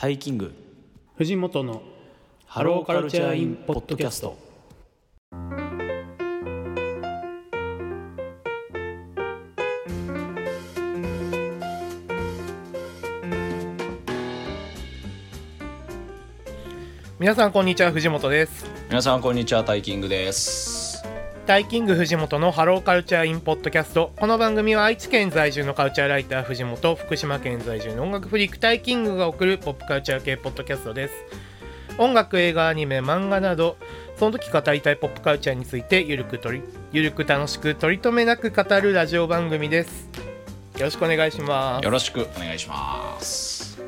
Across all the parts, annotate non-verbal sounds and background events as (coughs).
タイキング。藤本のハローカルチャーインポッドキャスト。皆さんこんにちは藤本です。皆さんこんにちはタイキングですタイキング藤本のハローカルチャーインポッドキャスト。この番組は愛知県在住のカルチャーライター藤本福島県在住の音楽フリークタイキングが送るポップカルチャー系ポッドキャストです。音楽映画アニメ漫画などその時語りたいポップカルチャーについてゆるくとりゆるく楽しく取り留めなく語るラジオ番組です。よろしくお願いします。よろしくお願いします。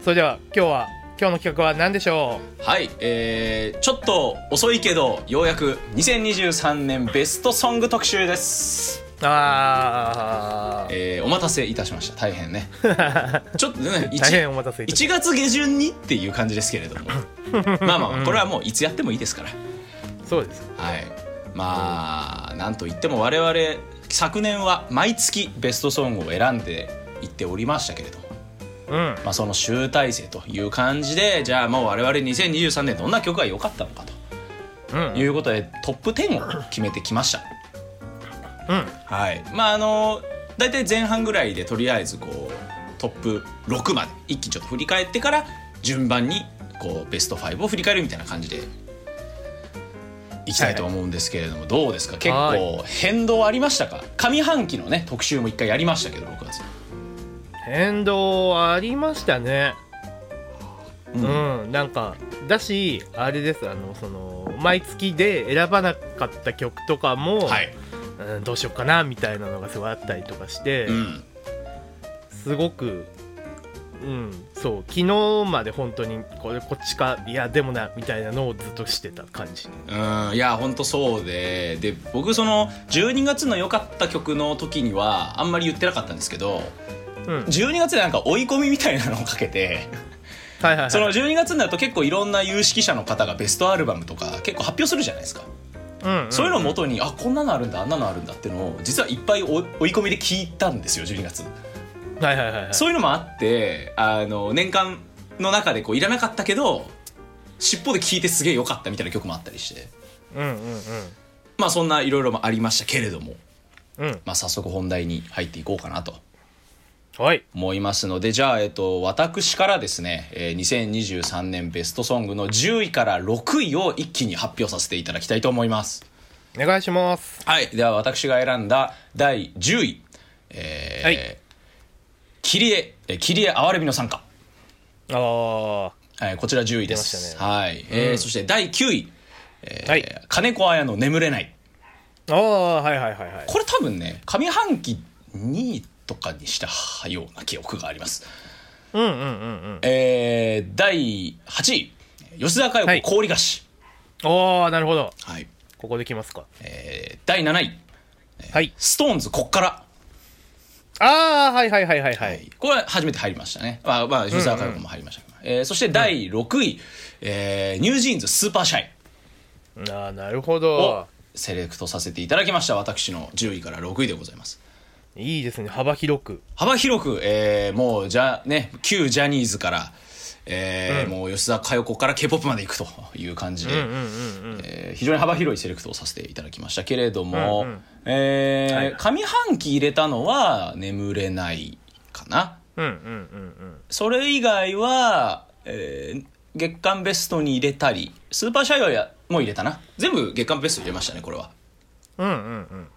それでは今日は今日の企画は何でしょはいえー、ちょっと遅いけどようやく2023年ベストソング特集です。うあー。えー、お待たせいたしました。大変ね。(laughs) ちょっとね大変お待たせいたし1月下旬にっていう感じですけれども。(laughs) まあまあこれはもういつやってもいいですから。そうです。はい。まあなんといっても我々昨年は毎月ベストソングを選んでいっておりましたけれども、うん。まあ、その集大成という感じでじゃあもう我々2023年どんな曲が良かったのかうん。ということでトップ10を決めてきました。うん。はい。まああの大体前半ぐらいでとりあえずこうトップ6まで一気にちょっと振り返ってから順番にこうベスト5を振り返るみたいな感じでいきたいと思うんですけれども、どうですか？結は構変動ありましたか？上半期のね特集も一回やりましたけど6月変動ありましたね。ううんん、なんかだしあれですあのその毎月で選ばなかった曲とかも、はい、うん、どうしようかなみたいなのがすごいあったりとかして、うん、すごくうんそう昨日まで本当にこれこっちかいやでもなみたいなのをずっとしてた感じ。うんいや本当そうでで僕その12月の良かった曲の時にはあんまり言ってなかったんですけどうん12月でなんか追い込みみたいなのをかけてはいはいはい。その12月になると結構いろんな有識者の方がベストアルバムとか結構発表するじゃないですか、うんんそういうのをもとにあこんなのあるんだあんなのあるんだっていうのを実はいっぱい追い込みで聞いたんですよ12月。はいはいはいはい。そういうのもあってあの年間の中でこういらなかったけど尻尾で聞いてすげえ良かったみたいな曲もあったりして。うんうんまあそんないろいろありましたけれども、うん。うんまあ、早速本題に入っていこうかなと。はい思いますのでじゃあ、えっと、私からですね、えー2023年ベストソングの10位から6位を一気に発表させていただきたいと思います。お願いします。はい。では私が選んだ第10位えーはい。切江えー切江哀れみの参加、ああはい、こちら10位です。出ましたはい、えーうん。そして第9位、えーはい。金子綾の眠れない。ああはいはいはいはい。これ多分ね上半期2位とかにしたような記憶があります。うんうんうんうん。えー第8位。吉田佳代はい。子氷菓子。おおなるほど。はい、ここできますか。えー第7位。はい。 SixTONES こっから、ああはいはいはいはいははい。い、これは初めて入りましたね。まあまあ吉田佳代子も入りましたけど、えーそして第6位、えー NewJeans Super Shy。ああなるほどセレクトさせていただきました。私の10位から6位でございますいいですね。幅広く。幅広く、えーもうじゃね旧ジャニーズから、えーうん。もう吉田佳代子から k p o p まで行くという感じで、非常に幅広いセレクトをさせていただきましたけれども、うんうん。えーはい。上半期入れたのは「眠れない」かな。それ以外は、えー月間ベストに入れたりスーパーシャイはやもう入れたな。全部月間ベスト入れましたねこれは。うんうんうん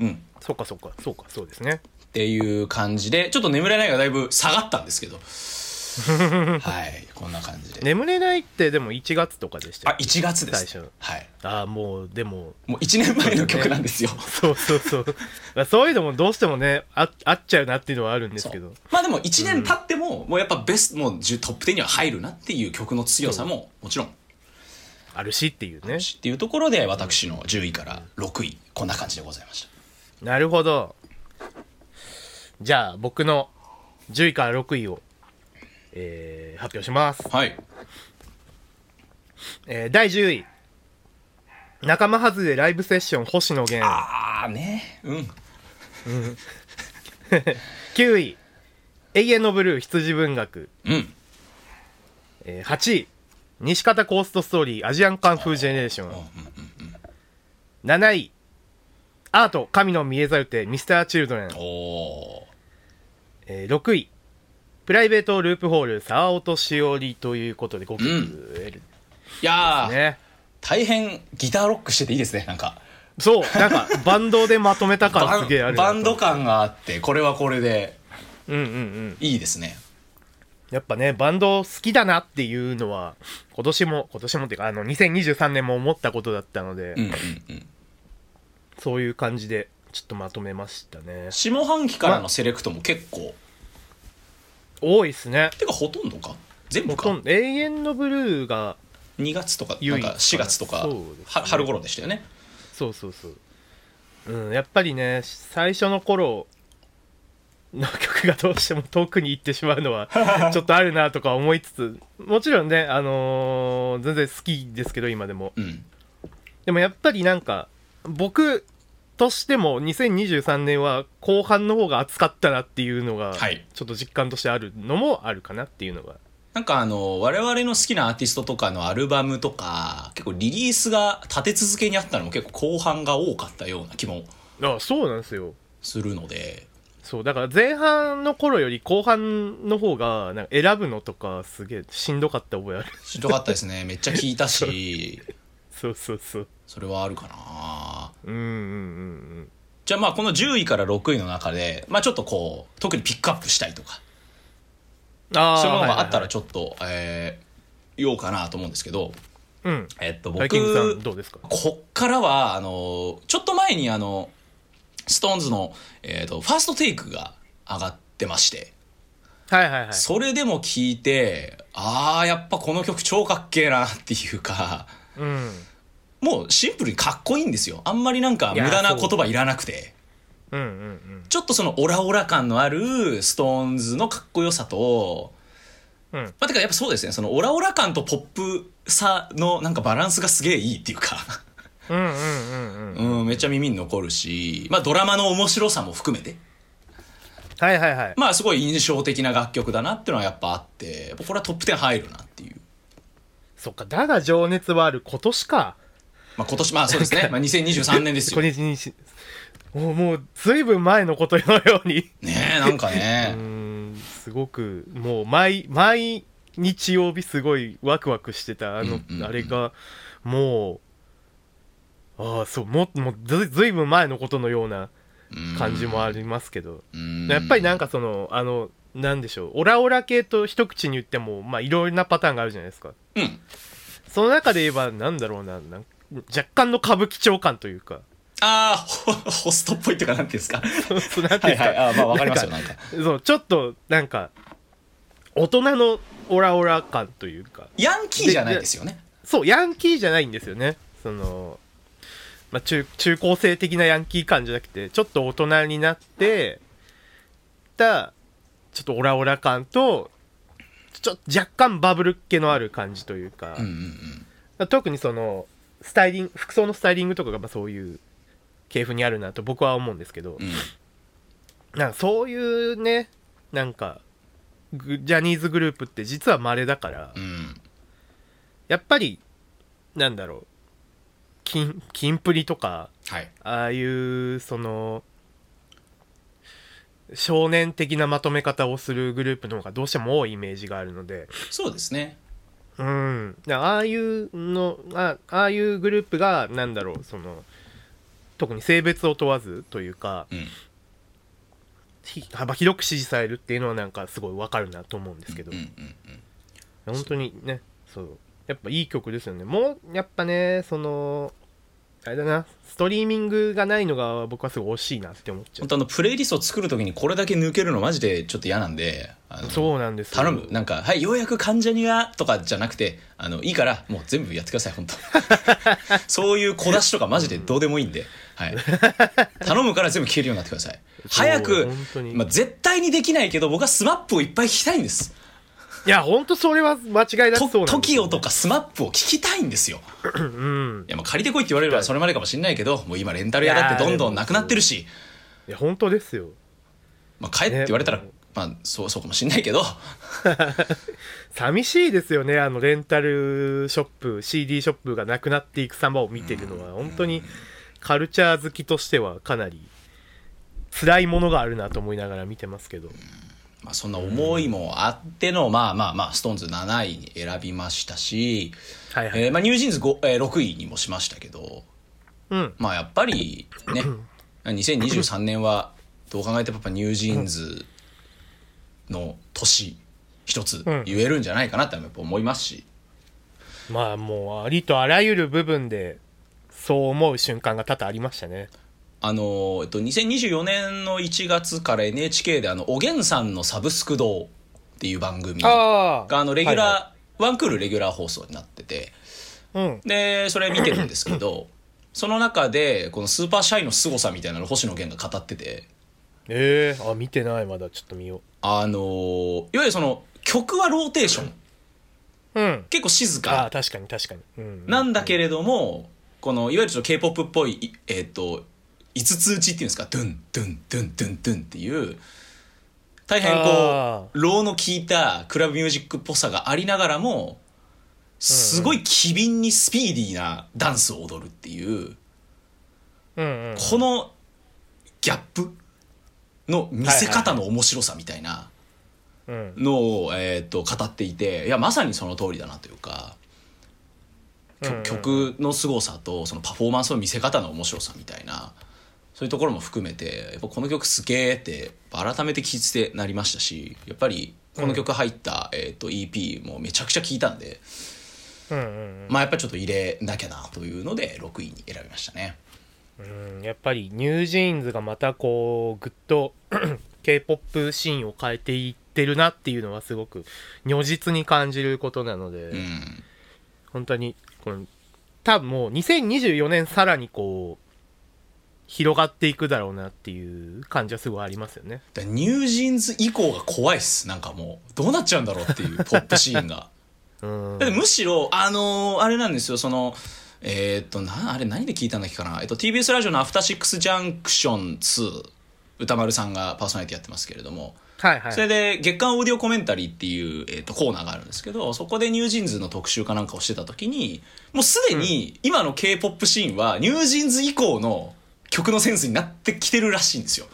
うん。うんそうかそうかそうかそうですね。っていう感じでちょっと眠れないがだいぶ下がったんですけど。(laughs) はいこんな感じで、眠れないってでも1月とかでしたあよ1月です。最初はい。ああもうでも。もう1年前の曲なんですよ。(laughs) そうそうそう。まあそういうのもどうしてもねああっちゃうなっていうのはあるんですけど。まあでも1年経っても、もうやっぱベストもう10トップ10には入るなっていう曲の強さももちろん。あるしっていうね。っていうところで私の10位から6位こんな感じでございましたなるほど。じゃあ僕の10位から6位を、えー発表します、はい。えー第10位。仲間外れライブセッション星野源。ああね。うん。(laughs) 9位。永遠のブルー羊文学。うん。えー8位。西方コーストストーリーアジアンカンフージェネレーション。うんうん7位アート神の見えざる手ミスターチルドレン。お、おえー6位。プライベートループホール沢落としおりということで5曲得るいやー、ね、大変ギターロックしてていいですねなんか。そうなんかバンドでまとめた感バすげえあるバンド感があってこれはこれで。うんうんうん。いいですね。やっぱねバンド好きだなっていうのは今年も今年もっていうかあの2023年も思ったことだったので、うんうんうんそういう感じでちょっとまとめましたね。下半期からのセレクトも結構。多いっすね。てかほとんどか？全部か？ほとんど。永遠のブルーが2月とかな唯一んか4月とか、そうですね。は春頃でしたよね。そうそうそう。うんやっぱりね最初の頃の曲がどうしても遠くに行ってしまうのは (laughs) ちょっとあるなとか思いつつもちろんねあのー全然好きですけど今でも。うん。でもやっぱりなんか僕としても2023年は後半の方が熱かったなっていうのがはい。ちょっと実感としてあるのもあるかなっていうのが。なんかあの我々の好きなアーティストとかのアルバムとか結構リリースが立て続けにあったのも結構後半が多かったような気もあそうなんですよ。するので。そうだから前半の頃より後半の方がなんか選ぶのとかすげえしんどかった覚えある。しんどかったですね。めっちゃ聞いたし。(laughs) そうそうそう。それはあるかなうんうんうんじゃあまあこの10位から6位の中で、まあ、ちょっとこう特にピックアップしたいとか。うんああそういうものがあったらちちょっと、えー言おうかなと思うんですけど、うん。えっと僕どうですか？こっからはあのちょっと前にあのストーンズの、えー、とファーストテイクが上がってまして。はいはいはい。それでも聞いてああやっぱこの曲超かっけえなっていうか。うんもうシンプルにかっこいいんですよ。あんまりなんか無駄な言葉いらなくて。うんうんうん。ちょっとそのオラオラ感のあるストーンズのかっこよさとうん。まあ、てかやっぱそうですね。そのオラオラ感とポップさのなんかバランスがすげえいいっていうか。うんうんうんうんうん。めっちゃ耳に残るし、まあ、ドラマの面白さも含めて。はいはいはい。まあすごい印象的な楽曲だなっていうのはやっぱあって。これはトップ10入るなっていう、そっかだが情熱はある今年かまあ、今年まあそうですね、(laughs) まあ、2023年ですよ。もうもうずいぶん前のことのように。ねえなんか (laughs) うねんすごくもう毎毎日曜日すごいワクワクしてたあの、あれがもうああそうももうずずいぶん前のことのような感じもありますけど、うん。やっぱりなんかそのあのなんでしょうオラオラ系と一口に言ってもまあいろいろなパターンがあるじゃないですか。うん。その中で言えばなんだろうななん若干の歌舞伎町感というか。ああホホストっぽいっていうかなんていうんですか？そうなんていうんですか、はいはい。あーまあわかりますよなんかそうちょっとなんか大人のオラオラ感というか。ヤンキーじゃないですよね？そうヤンキーじゃないんですよね。その、まあ、中中高生的なヤンキー感じゃなくてちょっと大人になってたちょっとオラオラ感とちょっと若干バブルっ気のある感じというか、うんうんうん。特にそのスタイリング服装のスタイリングとかがまあそういう系譜にあるなと僕は思うんですけど、うん。なんかそういうねなんかグジャニーズグループって実は稀だから、うん。やっぱりなんだろうキンキンプリとかはい。ああいうその少年的なまとめ方をするグループの方がどうしても多いイメージがあるので。そうですねうん。ああいうのあああいうグループがなんだろうその特に性別を問わずというかうん。ひ幅広く支持されるっていうのはなんかすごいわかるなと思うんですけど、うんうんうん。本当にねそう。やっぱいい曲ですよね。もうやっぱねそのあれだな。ストリーミングがないのが僕はすごい惜しいなって思っちゃ本当あのプレイリストを作るときにこれだけ抜けるのマジでちょっと嫌なんであのうそうなんですよ。頼む。なんか「はいようやく関ジャニが」とかじゃなくてあのいいからもう全部やってください本当。(laughs) そういう小出しとかマジでどうでもいいんで、はい、頼むから全部消えるようになってください。早く本当に。まあ、絶対にできないけど僕は SMAP をいっぱい聞きたいんですいや本当それは間違いなくそうなん TOKIO とかスマップを聞きたいんですよ。うん。いやまあ借りてこいって言われればそれまでかもしれないけどもう今レンタル屋だってどんどんなくなってるし、いや本当ですよ。まあ、帰って言われたら、ね。ままあそうそうかもしんないけど。(laughs) 寂しいですよねあのレンタルショップ CD ショップがなくなっていく様を見てるのは。本当にカルチャー好きとしてはかなり辛いものがあるなと思いながら見てますけどまあそんな思いもあっての、まあまあまあ SixTONES 7位に選びましたし、はいはい、えーまあ、 NewJeans 5、えー6位にもしましたけどうん。まあやっぱりね2023年はどう考えてもやっぱ NewJeans の年一つうん。言えるんじゃないかなってやっぱ思いますし、まあもうありとあらゆる部分でそう思う瞬間が多々ありましたねあの、えっと、2024年の1月から NHK であのおげんさんのサブスク堂っていう番組がああのレギュラー、はいはワンクールレギュラー放送になってて。うん。でそれ見てるんですけど (coughs) その中でこの Super Shy の凄さみたいなのを星野源が語ってて。ええあ見てないまだちょっと見よあのいわゆるその曲はローテーション。ううん。結構静ああか確かに確かに、うん、なんだけれどもこのいわゆるちょっぽいいえっ、と5つ打ちっていうんですか？ドゥンドゥンドゥンドゥンドゥンっていう大変こあうローの効いたクラブミュージックっぽさがありながらもすごい機敏にスピーディーなダンスを踊るっていううんうんこのギャップの見せ方の面白さみたいなうんのを、えー、と語っていていやまさにその通りだなというか、曲の凄さとそのパフォーマンスの見せ方の面白さみたいなそういうところも含めてやっぱこの曲すげえって改めて聴いてなりましたしやっぱりこの曲入った、えー、と EP もめちゃくちゃ聴いたんで、うんうんまあやっぱりちょっと入れなきゃなというので6位に選びましたね。うんやっぱりニュージーンズがまたこうぐっと (clears throat) k p o p シーンを変えていってるなっていうのはすごく如実に感じることなので、うん本当にこの多分もう2024年さらにこう広がっていくだろうなっていう感じはすごいありますよね。 NewJeans以降が怖いっすなんかもうどうなっちゃうんだろうっていう (laughs) ポップシーンが。うんむしろあのーあれなんですよそのえーっとなあれ何で聞いたんだっけかな、えっと、TBS ラジオの「アフターシックスジャンクション2」宇多丸さんがパーソナリティやってますけれども、はいはい。それで月間オーディオコメンタリーっていう、えーっとコーナーがあるんですけどそこで NewJeansの特集かなんかをしてた時にもうすでに今の k p o p シーンは NewJeans以降の曲のセンスになってきてるらしいんですよ。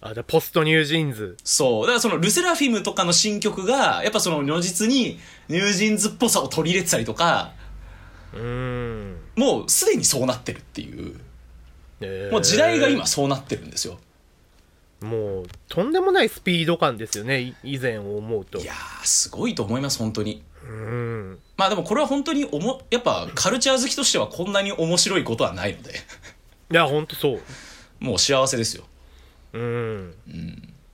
あじゃあポスト NewJeans。そう。だからその LE SSERAFIM とかの新曲が、やっぱその如実に NewJeansっぽさを取り入れてたりとか、うん。もうすでにそうなってるっていう。えーもう時代が今そうなってるんですよ。もうとんでもないスピード感ですよねい以前を思うといやー、すごいと思います、本当に。うんまあでもこれは本当におも、やっぱカルチャー好きとしてはこんなに面白いことはないので、いやほんとそう。もう幸せですよ。うん。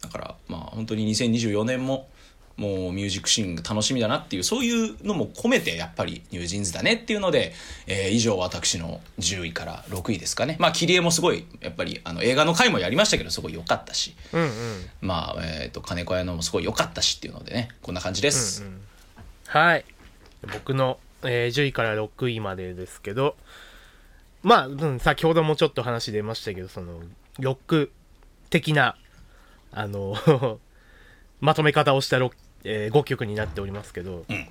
だからまあ本当に2024年ももうミュージックシーンが楽しみだなっていうそういうのも込めてやっぱりニュージーンズだねっていうので、えー以上私の10位から6位ですかね。まあ切り絵もすごいやっぱりあの映画の回もやりましたけどすごい良かったし。うんうん。まあ、えー、と金子屋のもすごい良かったしっていうのでね。こんな感じです、はい。僕の、えー10位から6位までですけどまあ、うん、先ほどもちょっと話出ましたけどそのロック的なあの (laughs) まとめ方をしたえ5曲になっておりますけど、うん。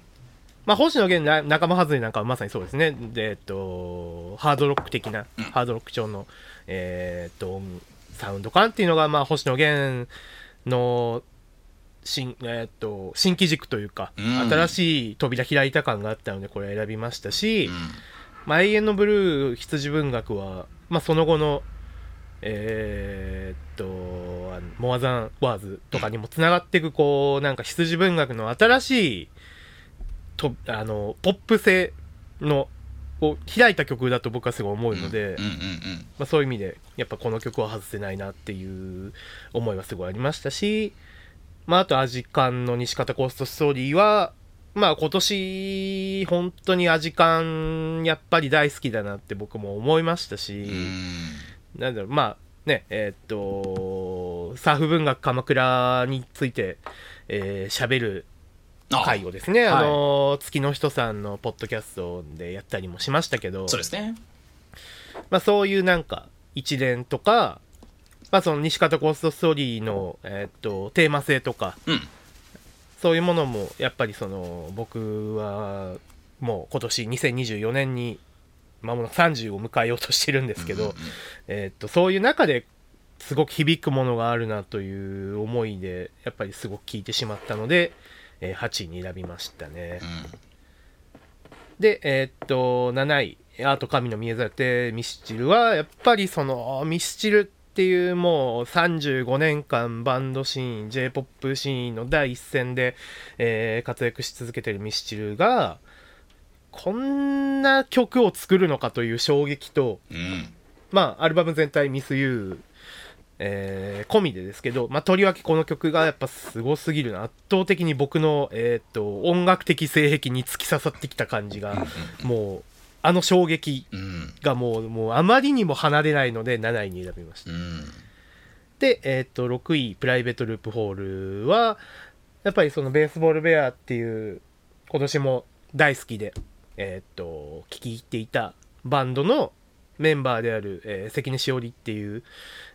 まあ、星野源な仲間外れなんかはまさにそうですね。で、えっと、ハードロック的な、ハードロック調の、えーっとサウンド感っていうのが、まあ、星野源の新,、えーっと新機軸というか、うん。新しい扉開いた感があったのでこれ選びましたし、うんまあ、永遠のブルー羊文学は、まあ、その後のえーっとあのモアザンワーズとかにもつながっていくこうなんか羊文学の新しいとあのポップ性のを開いた曲だと僕はすごい思うので、まあ、そういう意味でやっぱこの曲は外せないなっていう思いはすごいありましたし、まあ、あとアジカンの西方コーストストーリーはまあ今年本当にアジカンやっぱり大好きだなって僕も思いましたし、うん。なんだろうまあねえーっとサーフ文学鎌倉についてえー喋、るあ回をですね、はい。あの月の人さんのポッドキャストでやったりもしましたけどそうですね。まあ、そういうなんか一連とかまあ、その西方コーストストーリーの、えっとテーマ性とかうんそういうものもやっぱりその僕はもう今年2024年にまもなく30を迎えようとしてるんですけど、うんうんうんえっとそういう中ですごく響くものがあるなという思いでやっぱりすごく聞いてしまったので、えー8位に選びましたね。で、えーっと、7位、アート神の見えざてミスチルは、やっぱりその、ミスチルっていうもう35年間バンドシーン、J-POP シーンの第一線で、えー活躍し続けてるミスチルが、こんな曲を作るのかという衝撃と、うん。まあ、アルバム全体ミスユー、えー込みでですけど、まあ、とりわけこの曲がやっぱすごすぎるな。圧倒的に僕の、えーっと音楽的性癖に突き刺さってきた感じが、もうあの衝撃うん。がもうもうあまりにも離れないので7位に選びました。うん。で、えーっと6位プライベートループホールはやっぱりそのベースボールベアっていう今年も大好きでえーっと聴き入っていたバンドのメンバーである、えー関根しおりっていう、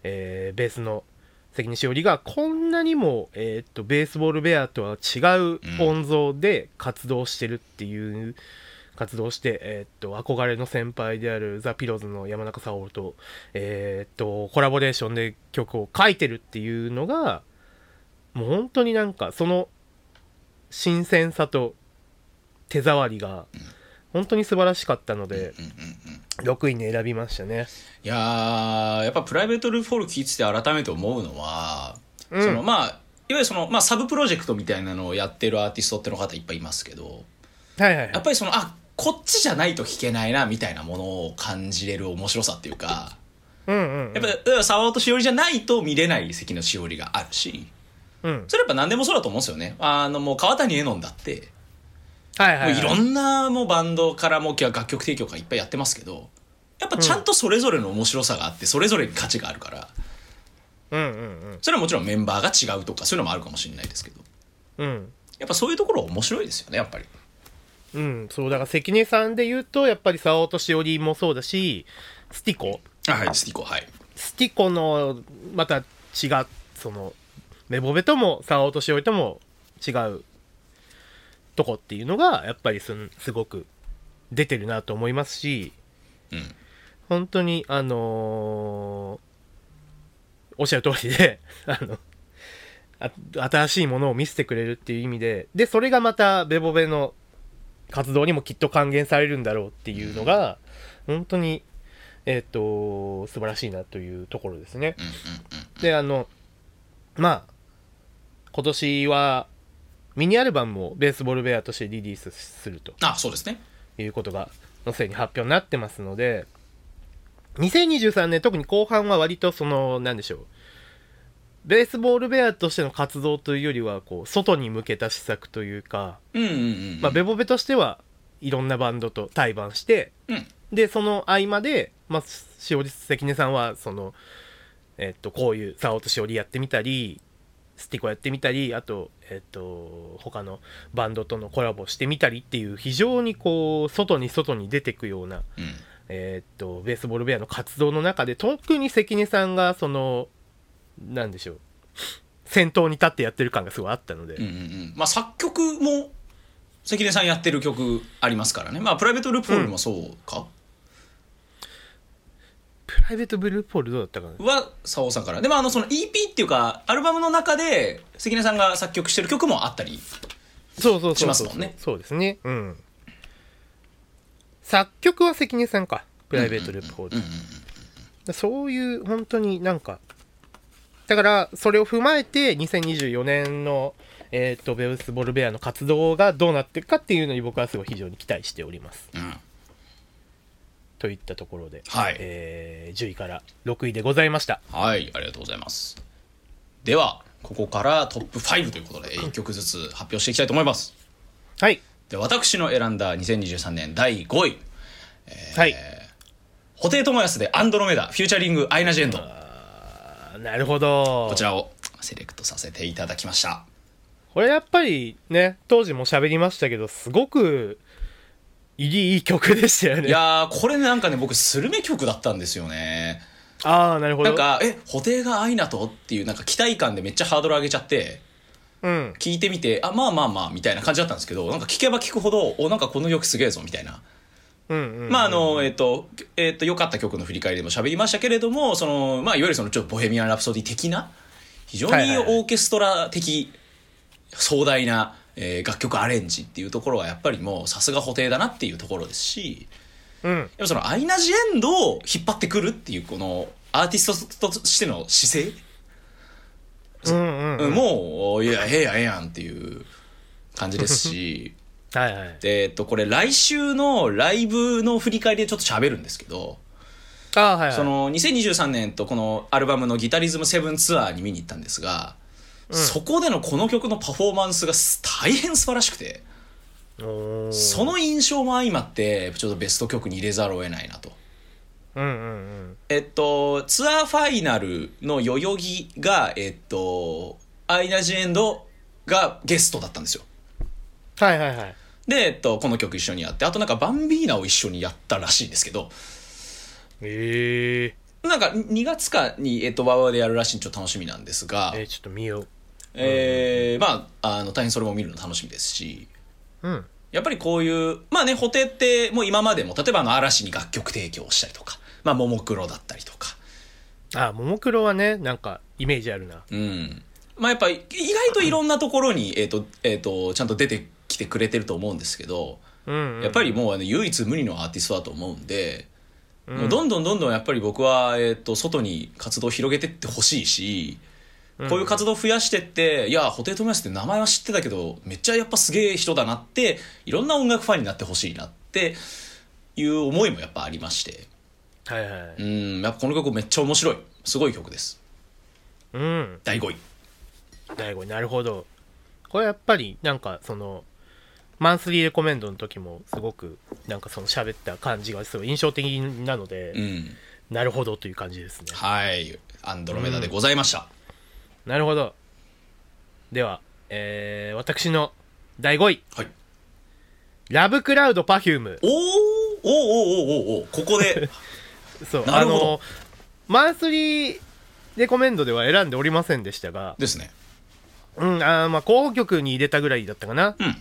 えーベースの関根しおりがこんなにも、えーっとベースボールベアとは違う音像で活動してるっていう、活動して、えーっと憧れの先輩であるザ・ピローズの山中沙織と,、えーっとコラボレーションで曲を書いてるっていうのがもう本当になんかその新鮮さと手触りが本当に素晴らしかったのでうんうんうん6位に選びましたね。いやーやっぱプライベートルーフォール聞いてて改めて思うのは、うん。そのまあいわゆるその、まあ、サブプロジェクトみたいなのをやってるアーティストっての方いっぱいいますけどはいはい。やっぱりそのあこっちじゃないと弾けないなみたいなものを感じれる面白さっていうか。うんうんやっぱり沢本しおりじゃないと見れない関のしおりがあるし。うん。それやっぱ何でもそうだと思うんですよね。あのもう川谷絵音だって。はいはいもういろんなもうバンドからも楽曲提供がいっぱいやってますけどやっぱちゃんとそれぞれの面白さがあってそれぞれに価値があるから。うんうんそれはもちろんメンバーが違うとかそういうのもあるかもしれないですけど。うん。うんやっぱそういうところ面白いですよねやっぱりうんそうだから関根さんで言うとやっぱり沢落しおりもそうだしスティコ。あはいスティコはい。スティコのまた違うそのメボベとも沢落しおりとも違うとこっていうのがやっぱりすんすごく出てるなと思いますしうん。本当にあのーおっしゃる通りで (laughs) あのあ新しいものを見せてくれるっていう意味ででそれがまたベボベの活動にもきっと還元されるんだろうっていうのが本当にえっ、と素晴らしいなというところですね。であのまあ今年はミニアルバムをベースボールベアとしてリリースすると。あそうですね。いうことがもうすでに発表になってますので2023年特に後半は割とその何でしょうベースボールベアとしての活動というよりはこう外に向けた施策というか、うんうんうんまあ、ベボベとしてはいろんなバンドと対バンしてうん。でその合間で、まあ、しおり関根さんはその、えっとこういう「サオとしおり」やってみたりスティコやってみたりあと,、えっと他のバンドとのコラボしてみたりっていう非常にこう外に外に出てくような、うん。えっとベースボールベアの活動の中で特に関根さんがそのなんでしょう。先頭に立ってやってる感がすごいあったので、うんうんうん。まあ作曲も関根さんやってる曲ありますからね。まあプライベートループホールもそうか、プライベートブルーポールどうだったかな？は佐尾さんから。でもあのその EP っていうかアルバムの中で関根さんが作曲してる曲もあったりそうそうしますもんね。そうですね。うん。作曲は関根さんか。プライベートループホール、うんうん。そういう本当になんかだからそれを踏まえて2024年のえっ、とベースボールベアの活動がどうなっていくかっていうのに僕はすごい非常に期待しております。うん。といったところで、はい。えー10位から6位でございました。はいありがとうございます。ではここからトップ5ということで1曲ずつ発表していきたいと思います。はい。で私の選んだ2023年第5位はい。布袋寅泰でアンドロメダフューチャリングアイナ・ジ・エンドあなるほど。こちらをセレクトさせていただきました。これやっぱりね当時も喋りましたけどすごくいい曲でしたよね。いやーこれねなんかね僕スルメ曲だったんですよね。ああなるほど。なんかえ布袋がアイナと？っていうなんか期待感でめっちゃハードル上げちゃってうん。聞いてみてあまあまあまあみたいな感じだったんですけどなんか聞けば聞くほどおなんかこの曲すげえぞみたいなまああのえっ、とえっ、と良かった曲の振り返りでも喋りましたけれどもそのまあいわゆるそのちょっとボヘミアン・ラプソディ的な非常にオーケストラ的壮大な、えー楽曲アレンジっていうところはやっぱりもうさすが布袋だなっていうところですしうん。そのアイナ・ジ・エンドを引っ張ってくるっていうこのアーティストとしての姿勢？うんうんうん。もういやええやんええやんっていう感じですしはいはい。でえっとこれ来週のライブの振り返りでちょっと喋るんですけどああはいはい。その2023年とこのアルバムの「ギタリズム7ツアー」に見に行ったんですが、そこでのこの曲のパフォーマンスが大変素晴らしくてその印象も相まってちょっとベスト曲に入れざるを得ないなと。うんうんうん。えっと、ツアーファイナルの代々木が、えっと、アイナ・ジ・エンドがゲストだったんですよ。はいはいはい。で、えっと、この曲一緒にやって、あとなんかバンビーナを一緒にやったらしいんですけど、ええ。なんか2月かに、えっと、ワウワウでやるらしいんでちょっと楽しみなんですが、えー、ちょっと見よう。えーまあ、あの、大変それも見るの楽しみですし、うん。やっぱりこういう、まあね、布袋ってもう今までも、例えばあの嵐に楽曲提供をしたりとか、まあ、ももクロだったりとか、あももクロはねなんかイメージあるな。うん。まあやっぱり意外といろんなところに、えっ、と、えっ、と、ちゃんと出てきてくれてると思うんですけど、うん、うん、やっぱりもうあの唯一無二のアーティストだと思うんで、もうどんどんどんどんやっぱり僕は、えっ、と、外に活動を広げてってほしいし、こういう活動を増やしてって、いや、布袋寅泰って名前は知ってたけど、めっちゃやっぱすげえ人だなって、いろんな音楽ファンになってほしいなっていう思いもやっぱありまして、はいはい。うん、やっぱこの曲めっちゃ面白い。すごい曲です。うん。第5位。第5位。なるほど。これやっぱりなんかそのマンスリーレコメンドの時もすごくなんかその喋った感じがすごい印象的なので、うん。なるほどという感じですねはい。アンドロメダでございました。なるほどでは、えー、私の第5位はい。 Love Cloud Perfume おーおーおーおーおーここで。(laughs) そうなるほどあのマンスリーレコメンドでは選んでおりませんでしたがですね。うんあーまあ候補曲に入れたぐらいだったかなうん。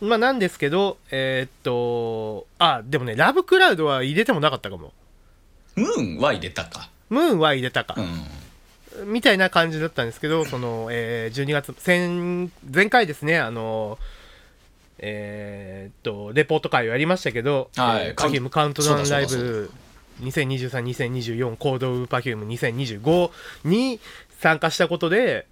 まあなんですけどえーっとあでもね Love Cloud は入れてもなかったかもMoon は入れたか。 Moon は入れたかう、ん。みたいな感じだったんですけどその、えー12月前前回ですねあのえーっとレポート会をやりましたけど、はいえー、Perfume カウントダウンライブ2023-2024 Code of Perfume 2025に参加したことで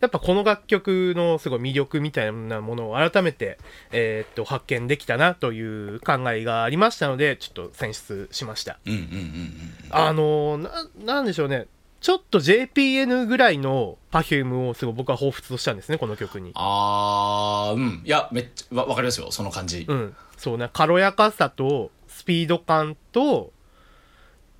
やっぱこの楽曲のすごい魅力みたいなものを改めて、えーっと発見できたなという考えがありましたのでちょっと選出しましたうんうんうんうん。あのななんでしょうねちょっと JPN ぐらいの Perfume をすごい僕は彷彿としたんですねこの曲にあー、うん。いや、めっちゃ、わわかりますよ、その感じ。うんそうね軽やかさとスピード感と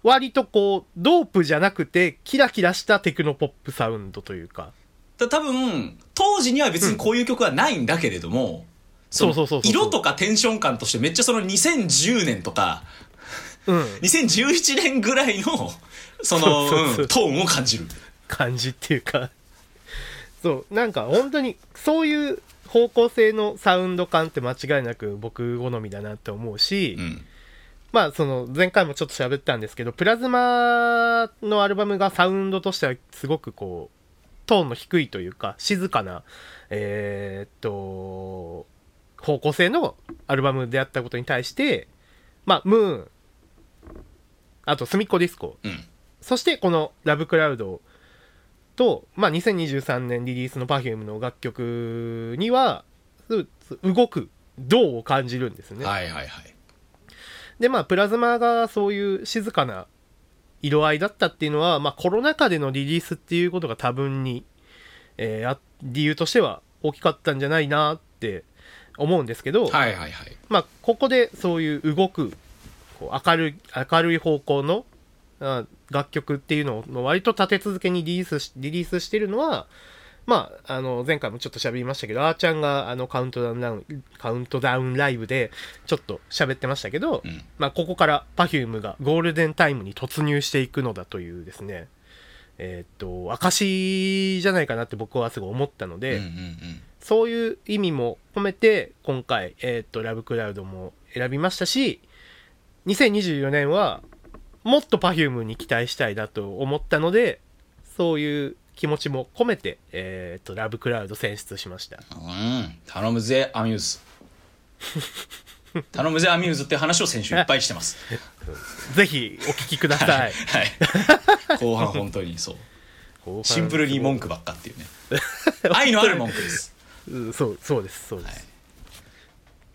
割とこうドープじゃなくてキラキラしたテクノポップサウンドというかだ多分、当時には別にこういう曲はないんだけれども、そうそうそうそう色とかテンション感としてめっちゃその2010年とか、うん。2017年ぐらいの、その、うんトーンを感じる。感じっていうか。そう。なんか本当にそういう方向性のサウンド感って間違いなく僕好みだなって思うし、うん。まあその前回もちょっと喋ったんですけどプラズマのアルバムがサウンドとしてはすごくこうトーンの低いというか静かなえーっと方向性のアルバムであったことに対してまあムーンあと「すみっこディスコうん。」そしてこの「ラブクラウド」と、まあ、2023年リリースの Perfume の楽曲にはす動く動を感じるんですね。はいはいはい。でまあプラズマがそういう静かな色合いだったっていうのは、まあ、コロナ禍でのリリースっていうことが多分に、えーあ理由としては大きかったんじゃないなって思うんですけど、はいはいはい。まあ、ここでそういう動くこう明るい明るい方向のあ楽曲っていうのを割と立て続けにリリースしリリースしてるのは、まあ、あの前回もちょっと喋りましたけどあーちゃんがあのカウントダウンラウンカウントダウンライブでちょっと喋ってましたけど、うん。まあ、ここから Perfume がゴールデンタイムに突入していくのだというですね。えーっと証じゃないかなって僕はすごい思ったので、うんうんうん。そういう意味も込めて今回、えーっとラブクラウドも選びましたし2024年はもっと Perfume に期待したいなと思ったのでそういう気持ちも込めて、えーっとラブクラウド選出しました。うん。頼むぜアミューズ。頼むぜアミューズって話を先週いっぱいしてます。(laughs) ぜひお聞きください。はい後半本当にそう。シンプルに文句ばっかっていうね。愛のある文句です。うんそうそうですそうです、はい。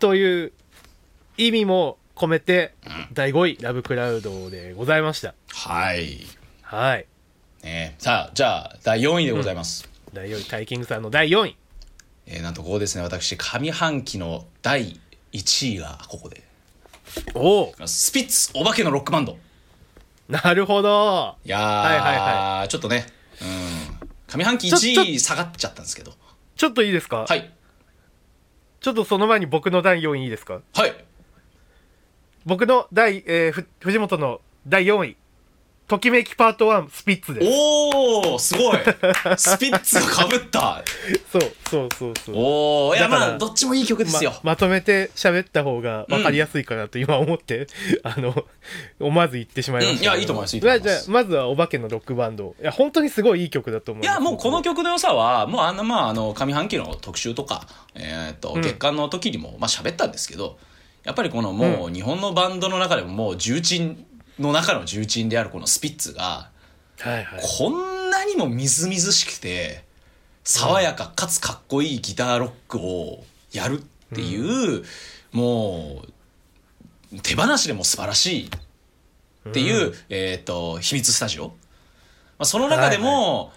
という意味も込めて、第5位ラブクラウドでございました。はい。はいねさあじゃあ第4位でございます、第4位タイキングさんの第4位。えーなんとここですね私上半期の第1位がここで。おおスピッツお化けのロックバンド。なるほど。いやー、はいはいはちょっとねうん。上半期ちょち1位下がっちゃったんですけど。ちょっといいですか、はい。ちょっとその前に僕の第4位いいですか？はい。僕の第、えーふ藤本の第4位ときめきパート1スピッツです。おおすごい。(laughs) スピッツがかぶった。そうそうそうそう。おおいやだからまあどっちもいい曲ですよ、ままとめて喋った方が分かりやすいかなと今思って、(laughs) あの思わず言ってしまいました。けど、うんいやいいと思いますいいと思います。じゃあまずはお化けのロックバンド。いや本当にすごいいい曲だと思いますいやもうこの曲の良さはもうあんなまああの上半期の特集とか、えー、とん。月間の時にもまあ喋ったんですけどやっぱりこのもう日本のバンドの中でももう重鎮の中の重鎮であるこのスピッツがはいはい。こんなにもみずみずしくて爽やかかつかっこいいギターロックをやるっていう、もう手放しでも素晴らしいっていう、えっ、と秘密スタジオ、まあ、その中でも、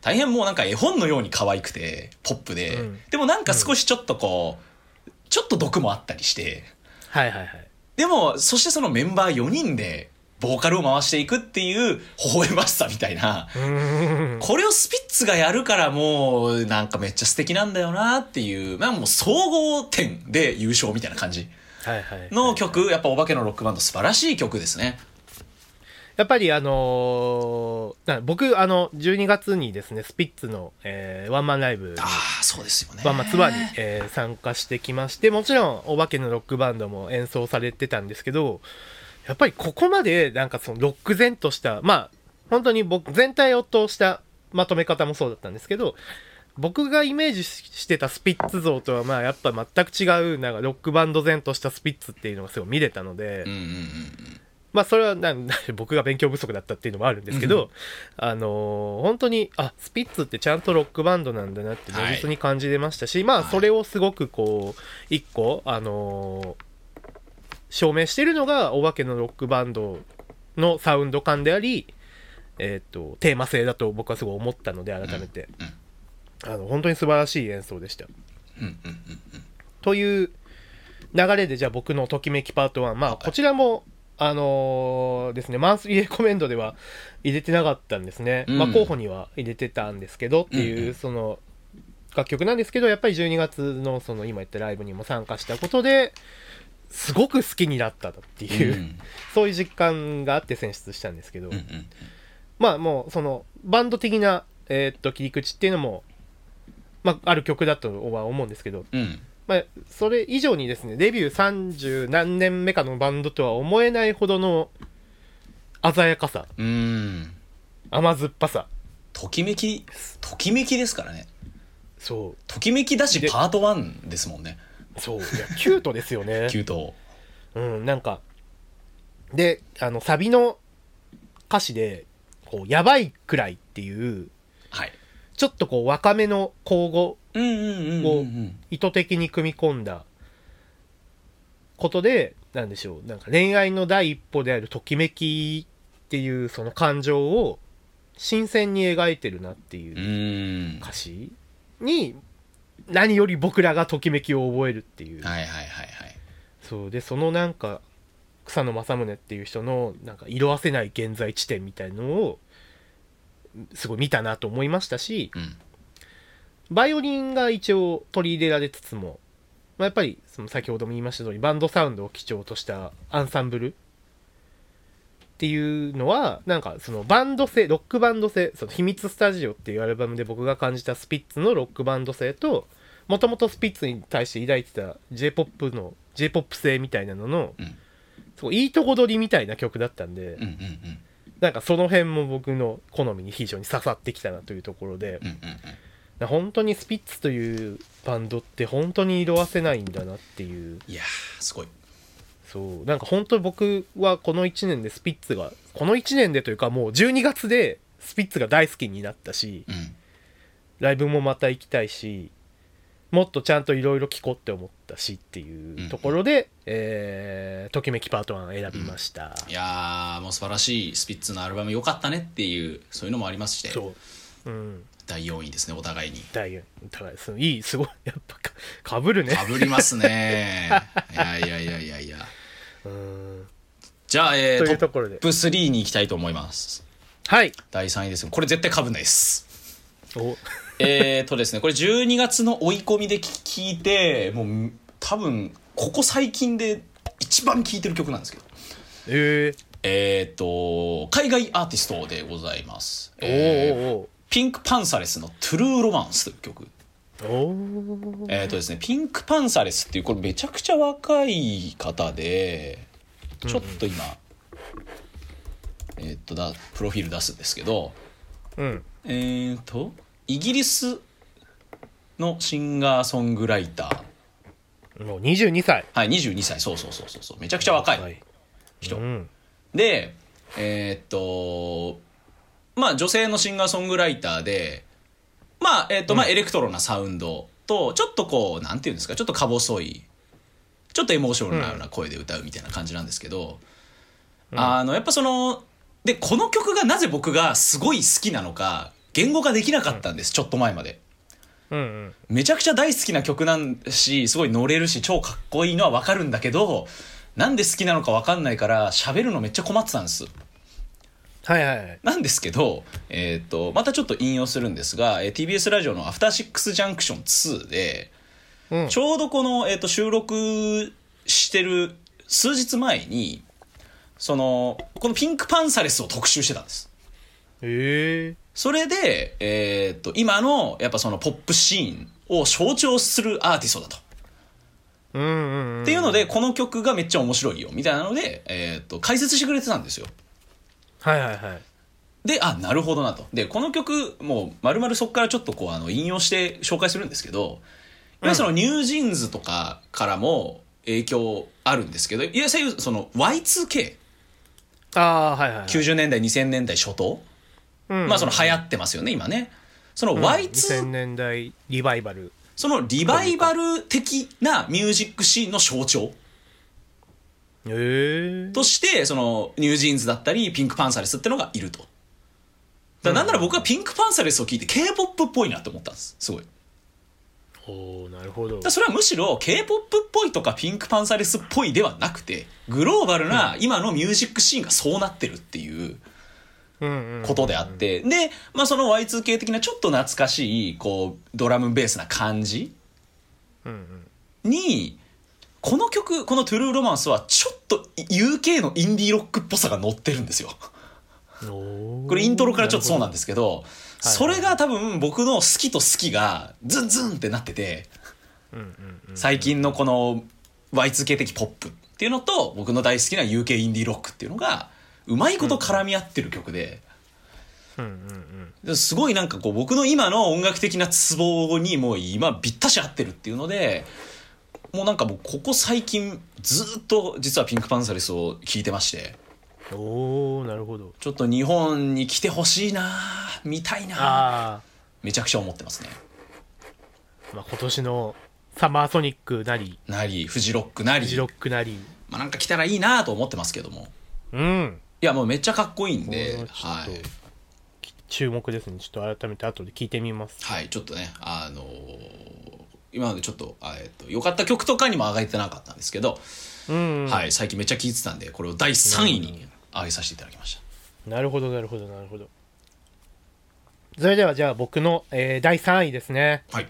大変もうなんか絵本のように可愛くてポップで、うん。でもなんか少しちょっとこう、ちょっと毒もあったりして。はいはいはい。でもそしてそのメンバー4人でボーカルを回していくっていう微笑ましさみたいな、これをスピッツがやるからもうなんかめっちゃ素敵なんだよなっていう、まあもう総合点で優勝みたいな感じ。の曲、やっぱお化けのロックバンド素晴らしい曲ですね。やっぱりあのーな僕あの12月にですねスピッツの、えーワンマンライブ。あ、そうですよね。ワンマンツアーに、えー参加してきましてもちろんお化けのロックバンドも演奏されてたんですけどやっぱりここまでなんかそのロック前としたまあ本当に僕全体を通したまとめ方もそうだったんですけど僕がイメージしてたスピッツ像とはまあやっぱ全く違うなんかロックバンド前としたスピッツっていうのがすごい見れたので、まあそれはなん僕が勉強不足だったっていうのもあるんですけど、あのー本当にあスピッツってちゃんとロックバンドなんだなって実に感じれましたし、まあそれをすごくこう一個あのー証明しているのがお化けのロックバンドのサウンド感であり、えー、とテーマ性だと僕はすごい思ったので改めて、あの本当に素晴らしい演奏でした。うんうんうん。という流れでじゃあ僕のときめきパート1まあこちらもあのーですねマンスリーレコメンドでは入れてなかったんですね、うん。まあ候補には入れてたんですけどっていう、うんうん。その楽曲なんですけどやっぱり12月のその今言ったライブにも参加したことですごく好きになったっていう、うん。そういう実感があって選出したんですけど、うんうんまあもうそのバンド的な、えーっと切り口っていうのも、まあ、ある曲だとは思うんですけど。うん。まあ、それ以上にですねデビュー30何年目かのバンドとは思えないほどの鮮やかさ。うん。甘酸っぱさ。ときめきときめきですからね。そときめきだしでパート1ですもんね。うそういやキュートですよね。(laughs) キュート。うんなんかであのサビの歌詞でこうやばいくらいっていうはい。ちょっとこう若めの口語うんうんうんうんうん。意図的に組み込んだことでなんでしょうなんか恋愛の第一歩であるときめきっていうその感情を新鮮に描いてるなっていううん。歌詞に何より僕らがときめきを覚えるっていう、はいはいはいはい。そうでそのなんか草野正宗っていう人のなんか色あせない現在地点みたいのをすごい見たなと思いましたしうん。バイオリンが一応取り入れられつつも、まあ、やっぱりその先ほども言いました通りバンドサウンドを基調としたアンサンブルっていうのはなんかそのバンド性ロックバンド性その秘密スタジオっていうアルバムで僕が感じたスピッツのロックバンド性ともともとスピッツに対して抱いてた J−POP の J−POP 性みたいなのの、うん。そういいとこ取りみたいな曲だったんで、うんうんうん。なんかその辺も僕の好みに非常に刺さってきたなというところで、うんうんうん。本当にスピッツというバンドって本当に色褪せないんだなっていう。いやーすごいそう。なんか本当に僕はこの1年でスピッツがこの1年でというかもう12月でスピッツが大好きになったしうん。ライブもまた行きたいしもっとちゃんといろいろ聴こうって思ったしっていうところで、えーときめきパート1選びました、いやーもう素晴らしいスピッツのアルバム良かったねっていうそういうのもありますしてそう。うん。第4位ですねお互いに。大変高いですいいすごいやっぱかかぶるね。かぶりますね。(laughs) いやいやいやいやいや。うんじゃあ、えとー、トッいうところで。プ3に行きたいと思います。はい。第3位です。これ絶対かぶんないです。お。(laughs) えーとですねこれ12月の追い込みで聞いてもう多分ここ最近で一番聴いてる曲なんですけど。ええーと海外アーティストでございます、ー、えーおー。ピンクパンサレスの「トゥルーロマンス」という曲えーとですね、ピンクパンサレスっていうこれめちゃくちゃ若い方でちょっと今、えーっとだプロフィール出すんですけどうん。えーとイギリスのシンガーソングライター。もう22歳。はい22歳。そうそうそうそうそう。めちゃくちゃ若い、はい。人。うん。でえーっとまあ女性のシンガーソングライターでまあえーっとまあエレクトロなサウンドとちょっとこうなんていうんですかちょっとか細いちょっとエモーショナルな声で歌うみたいな感じなんですけど、あのやっぱそのでこの曲がなぜ僕がすごい好きなのか言語化できなかったんです、ちょっと前まで。うんうん。めちゃくちゃ大好きな曲なんしすごい乗れるし超かっこいいのはわかるんだけどなんで好きなのかわかんないから喋るのめっちゃ困ってたんですはいはいはい。なんですけど、えー、とまたちょっと引用するんですが、えー TBS ラジオの「アフターシックスジャンクション2で」うん。ちょうどこの、えー、と収録してる数日前にそのこのピンクパンサレスを特集してたんです。えそれで、えー、と今のやっぱそのポップシーンを象徴するアーティストだと。ー、うんうんうん。っていうので、この曲がめっちゃ面白いよ、みたいなので、えーっと、解説してくれてたんですよ。はいはいはい。で、あ、なるほどなと。で、この曲、もう、丸々そこからちょっとこう、あの、引用して紹介するんですけど、いわゆるその、ニュージーンズとかからも影響あるんですけど、いわゆるその、Y2K、ああはいはいはい。90年代、2000年代初頭、うんまあ、その、流行ってますよね、今ね。その Y2、2000年代リバイバル。そのリバイバル的なミュージックシーンの象徴。ええとして、その、ニュージーンズだったり、ピンクパンサレスってのがいると。だなんなら僕はピンクパンサレスを聞いて K-POP っぽいなって思ったんです。すごい。おおなるほど。らそれはむしろ K-POP っぽいとかピンクパンサレスっぽいではなくて、グローバルな今のミュージックシーンがそうなってるっていうことであって、で、まあその Y2K 的なちょっと懐かしい、こう、ドラムベースな感じうん。に、この曲、このトゥルーロマンスはちょっと UK のインディーロックっぽさが乗ってるんですよ。うんこれイントロからちょっとそうなんでですけど、それが多分僕の好きと好きがズンズンってなってて、最近のこの Y2K 的ポップっていうのと僕の大好きな UK インディーロックっていうのがうまいこと絡み合ってる曲で。すごいなんかこう僕の今の音楽的なツボにもう今ぴったし合ってるっていうので、もうなんかもうここ最近ずっと実はピンクパンサレスを聴いてまして、おおなるほど。ちょっと日本に来てほしいな見たいなあめちゃくちゃ思ってますね。あ、まあ、今年のサマーソニックなり。なり、フジロックなり。フ、ジロックなり。まあなんか来たらいいなと思ってますけども。うん。いやもうめっちゃかっこいいんで、はい。注目ですね。ちょっと改めて後で聞いてみます。はい、ちょっとね、あのー今までちょっと、あえっと、良かった曲とかにも上がってなかったんですけど、うん、はい、最近めっちゃ聴いてたんで、これを第3位に上げさせていただきました。なるほどなるほどなるほどそれではじゃあ僕の、えー第3位ですね。はい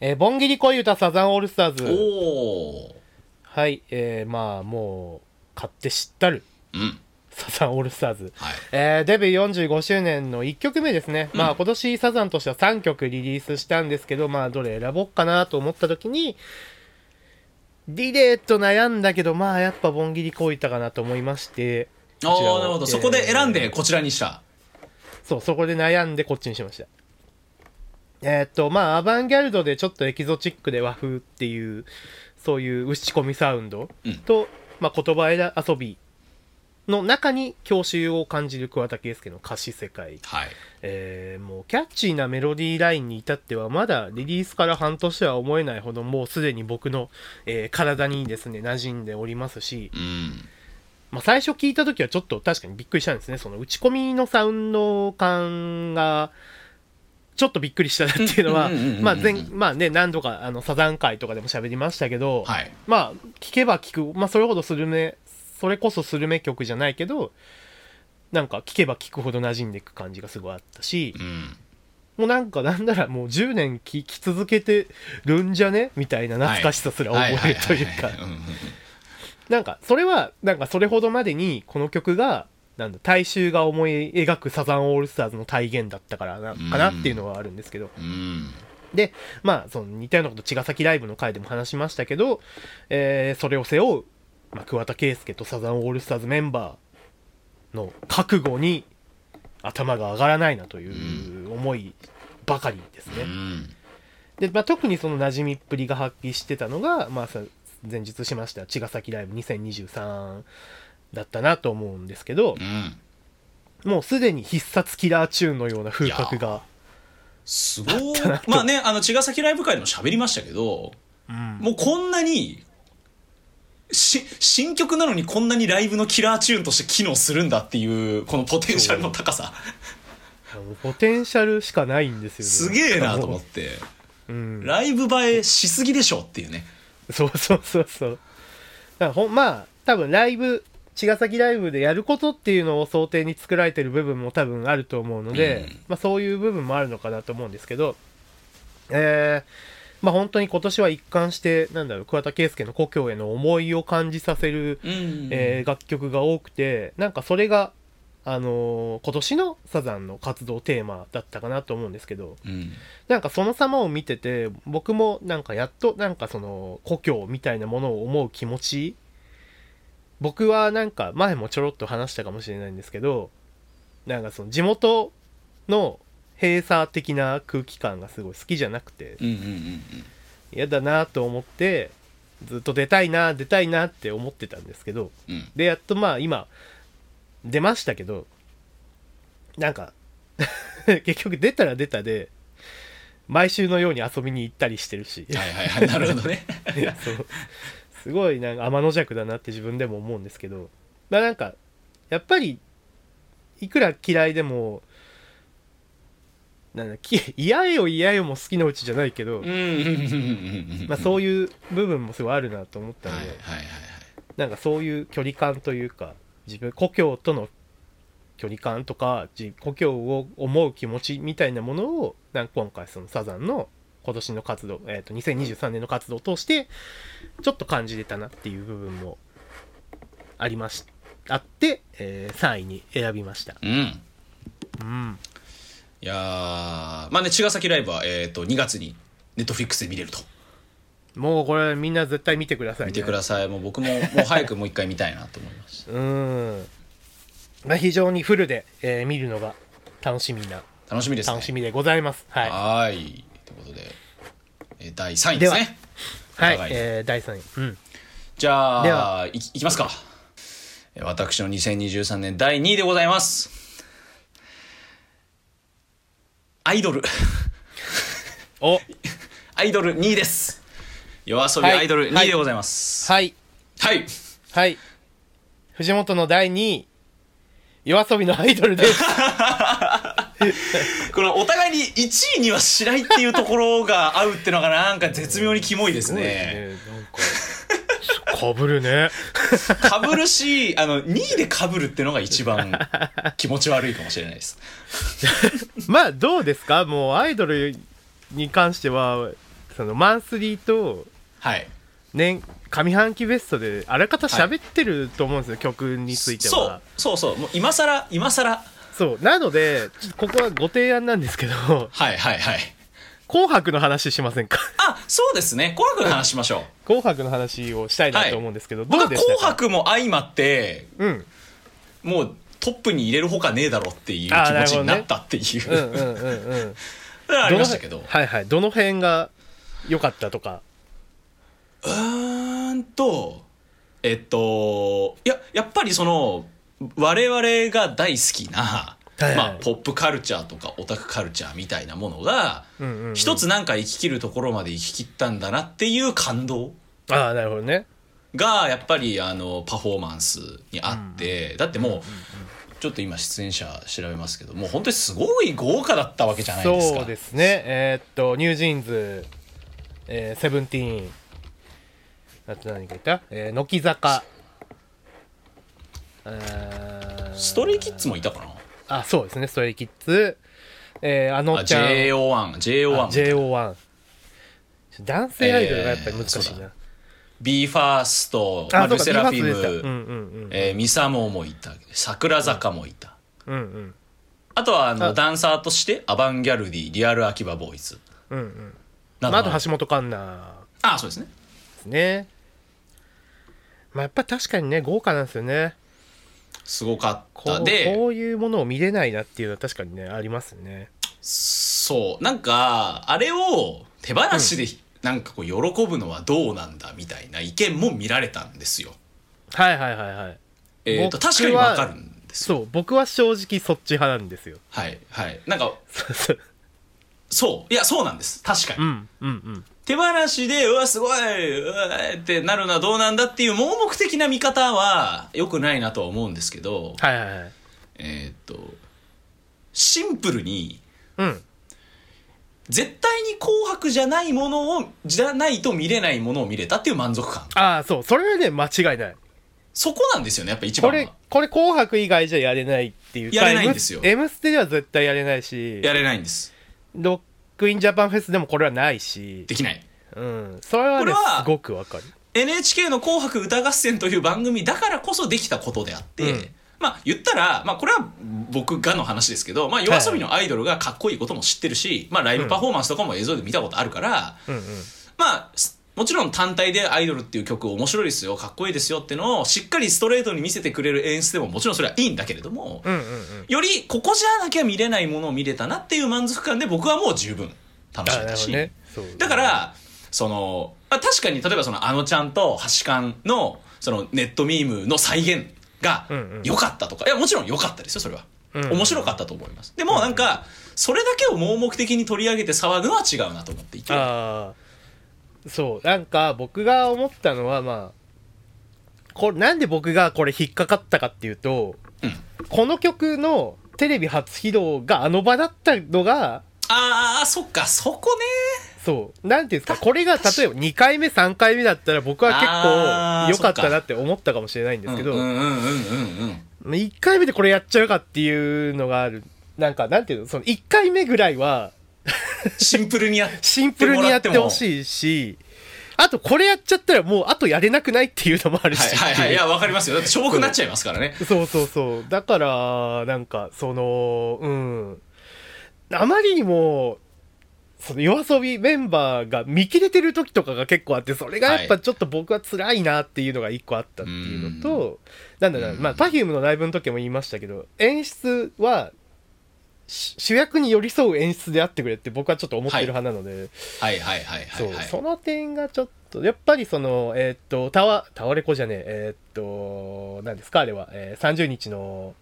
えー、ボンギリ恋歌サザンオールスターズ。おおはい、えー、まあもう、買って知ったるうんサザンオールスターズ。はい。えーデビュー45周年の1曲目ですね。まあ今年サザンとしては3曲リリースしたんですけど、まあどれ選ぼうかなと思った時に、ディレーと悩んだけど、まあやっぱボンギリ恋歌かなと思いまして、ああなるほど。そこで選んでこちらにした。そう、そこで悩んでこっちにしました。えーっと、まあ、アバンギャルドでちょっとエキゾチックで和風っていう、そういう打ち込みサウンドうん。と、まあ、言葉遊びの中に郷愁を感じる桑田佳祐の歌詞世界。はい。えーもうキャッチーなメロディーラインに至ってはまだリリースから半年は思えないほどもうすでに僕の、えー体にですね馴染んでおりますし、うん。まあ、最初聞いた時はちょっと確かにびっくりしたんですねその打ち込みのサウンド感がちょっとびっくりしたなっていうのは。まあ前まあね何度かあのサザン会とかでも喋りましたけど、はい。まあ聞けば聞く、まあ、それほどスルメそれこそスルメ曲じゃないけどなんか聞けば聞くほど馴染んでいく感じがすごいあったしうん。もうなんかなんならもう10年聴き続けてるんじゃね？みたいな懐かしさすら覚えるというか。なんかそれはなんかそれほどまでにこの曲がなんだ大衆が思い描くサザンオールスターズの体現だったからなかなっていうのはあるんですけど。うん。でまあその似たようなこと茅ヶ崎ライブの回でも話しましたけど、えーそれを背負う、まあ、桑田佳祐とサザンオールスターズメンバーの覚悟に頭が上がらないなという思いばかりですね。うんで、まあ、特にその馴染みっぷりが発揮してたのが、まあ、さ前日しました茅ヶ崎ライブ2023だったなと思うんですけどうんもうすでに必殺キラーチューンのような風格が、すごい。まあねあの茅ヶ崎ライブ会でも喋りましたけどもうこんなにし新曲なのにこんなにライブのキラーチューンとして機能するんだっていうこのポテンシャルの高さ。ポテンシャルしかないんですよね。すげえなと思って。うん、ライブ映えしすぎでしょっていうね。そうそうそうそう。だほんまあ多分ライブ茅ヶ崎ライブでやることっていうのを想定に作られてる部分も多分あると思うので、うん。まあ、そういう部分もあるのかなと思うんですけどえーまあ本当に今年は一貫してなんだろう桑田佳祐の故郷への思いを感じさせる、うん。えー楽曲が多くてなんかそれがあのー今年のサザンの活動テーマだったかなと思うんですけどうん。なんかその様を見てて僕もなんかやっとなんかその故郷みたいなものを思う気持ち僕はなんか前もちょろっと話したかもしれないんですけどなんかその地元の閉鎖的な空気感がすごい好きじゃなくて嫌だなと思ってずっと出たいな出たいなって思ってたんですけどうん。うんでやっとまあ今出ましたけどなんか (laughs) 結局出たら出たで毎週のように遊びに行ったりしてるし。はいはいはい。なるほどね。(laughs) そう。すごいなんか天の弱だなって自分でも思うんですけど。まあなんかやっぱりいくら嫌いでもなんだき (laughs) 嫌よ嫌よも好きなうちじゃないけど、(laughs) まあ、そういう部分もすごいあるなと思ったので、はいはいはいはい。なんかそういう距離感というか自分故郷との距離感とかじ故郷を思う気持ちみたいなものをなんか今回そのサザンの今年の活動、えー、と2023年の活動を通してちょっと感じれたなっていう部分もありましあって、えー3位に選びました。うん。うんいやーまあね茅ヶ崎ライブは、えー、と2月にネットフリックスで見れると。もうこれみんな絶対見てください、ね、見てください。もう僕ももう早くもう一回見たいなと思いました (laughs) うん、まあ、非常にフルで、えー見るのが楽しみな楽しみですね。楽しみでございます。はい。はーい。ということで、えー第3位ですね。は。い。お互い、えー、第3位。うん。じゃであいいきますか。えー私の2023年第2位でございますアイドル。(laughs) お。アイドル2位です。夜遊びはい。アイドル2位でございます。はい。はい、はい。藤本の第2位夜遊びのアイドルです。(laughs) このお互いに1位にはしないっていうところが合うっていうのがなんか絶妙にキモいですね。すねかかぶるね。かぶるしあの2位でかぶるっていうのが一番気持ち悪いかもしれないです。(laughs) まあどうですか？もうアイドルに関してはそのマンスリーとはい。年上半期ベストであらかた喋ってると思うんですよ、曲についてそうはそうそう。もう今更今更。そう。なのでここはご提案なんですけど。はいはいはい「紅白」の話しませんか？あそうですね。紅白の話しましょう。(laughs) 紅白の話をしたいなと思うんですけど、僕はどうでしたか？紅白も相まってうん。もうトップに入れるほかねえだろっていう気持ちになったっていう、うんうんうんうん。それはありましたけど。のはいはいどの辺が良かったとか？うーんとえっといややっぱりその我々が大好きな、はいはい。まあ、ポップカルチャーとかオタクカルチャーみたいなものが、うんうんうん。一つなんか生き切るところまで生き切ったんだなっていう感動。ああなるほどね。がやっぱりあのパフォーマンスにあって、だってもう、ちょっと今出演者調べますけどもう本当にすごい豪華だったわけじゃないですか。そうですね。えーっとニュージーンズ、えーセブンティーン。あと何かいた、えー乃木坂。えーストレイキッズもいたかな？あそうですね。ストレイキッズ。えー、あのあちゃん。JO1 あ JO1 JO1 男性アイドルがやっぱり難しいえー b ファースト、あまあ、ルセラフィム、ミサモもいた。桜坂もいた、うんうん。あとはあのあ。ダンサーとしてアバンギャルディリアル秋葉ボーイズ。うんうん。など橋本環奈。あそうですね。ですね。まあやっぱ確かにね豪華なんですよねすごかっこうたで。こういうものを見れないなっていうのは確かにねありますね。そう。なんかあれを手放しでなんかこう喜ぶのはどうなんだみたいな意見も見られたんですよ。はいはいはいはい。えー、と確かにわかるんですよ。そう僕は正直そっち派なんですよ。はいはい。なんかそう。いやそうなんです。確かに、うんうんうん手放しで、うわ、すごい、うわってなるのはどうなんだっていう盲目的な見方は良くないなとは思うんですけど、はいはいはいえーっと、シンプルに、うん絶対に紅白じゃないものを、じゃないと見れないものを見れたっていう満足感。ああそうそれはね間違いないそこなんですよね、やっぱ一これ。これ紅白以外じゃやれないっていうかやれないんですよ M ステでは絶対やれないしやれないんです。ロックインジャパンフェスでもこれはないし。できない。うん。それはねすごくわかる。NHK の紅白歌合戦という番組だからこそできたことであって、うん。まあ言ったら、まあこれは僕がの話ですけど、まあ夜遊びのアイドルがかっこいいことも知ってるし、まあライブパフォーマンスとかも映像で見たことあるから、うんうん。まあすもちろん単体でアイドルっていう曲面白いですよ、かっこいいですよってのをしっかりストレートに見せてくれる演出でももちろんそれはいいんだけれども、うんうんうん。よりここじゃなきゃ見れないものを見れたなっていう満足感で僕はもう十分楽しめたし、どね。そう。だから、その、まあ、確かに例えばそのあのちゃんと橋勘のそのネットミームの再現がうんうん。良かったとか、いやもちろん良かったですよ、それは。うんうん面白かったと思います。でもなんか、それだけを盲目的に取り上げて騒ぐのは違うなと思っていて。そうなんか僕が思ったのはまあこれなんで僕がこれ引っかかったかっていうとうん。この曲のテレビ初披露があの場だったのがああ、そっか、そこね。そうなんていうんですかこれが例えば2回目3回目だったら僕は結構良かったなって思ったかもしれないんですけど、うんうんうんうんうん。1回目でこれやっちゃうかっていうのがあるなんかなんていうのその1回目ぐらいは (laughs) シンプルにやっシンプルにやってほしいしあとこれやっちゃったらもうあとやれなくないっていうのもあるし、はいはいはい。いや、わかりますよ。だってしょぼくなっちゃいますからね。そうそうそうだからなんかそのうんあまりにもその夜遊びメンバーが見切れてる時とかが結構あってそれがやっぱちょっと僕は辛いなっていうのが一個あったっていうのと、なんだろうな、まあ、Perfume のライブの時も言いましたけど演出はし主役に寄り添う演出であってくれって僕はちょっと思ってる派なので、はい。はい。はい。はそい。うはい。その点がちょっとやっぱりそのえーっとタワタワレコじゃねええーっと何ですか？あれは、えー30日の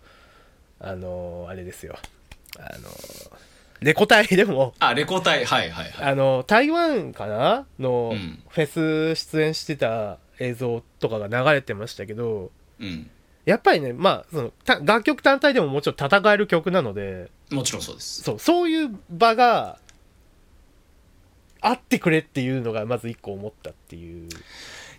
あのあれですよ。あのレコ大でも。あ、レコ大、はい。はい。はい。あの台湾かな？のうん。フェス出演してた映像とかが流れてましたけど。うん。やっぱりねまあそのた楽曲単体でももちろん戦える曲なので。もちろんそうです。そうそういう場があってくれっていうのがまず一個思ったっていう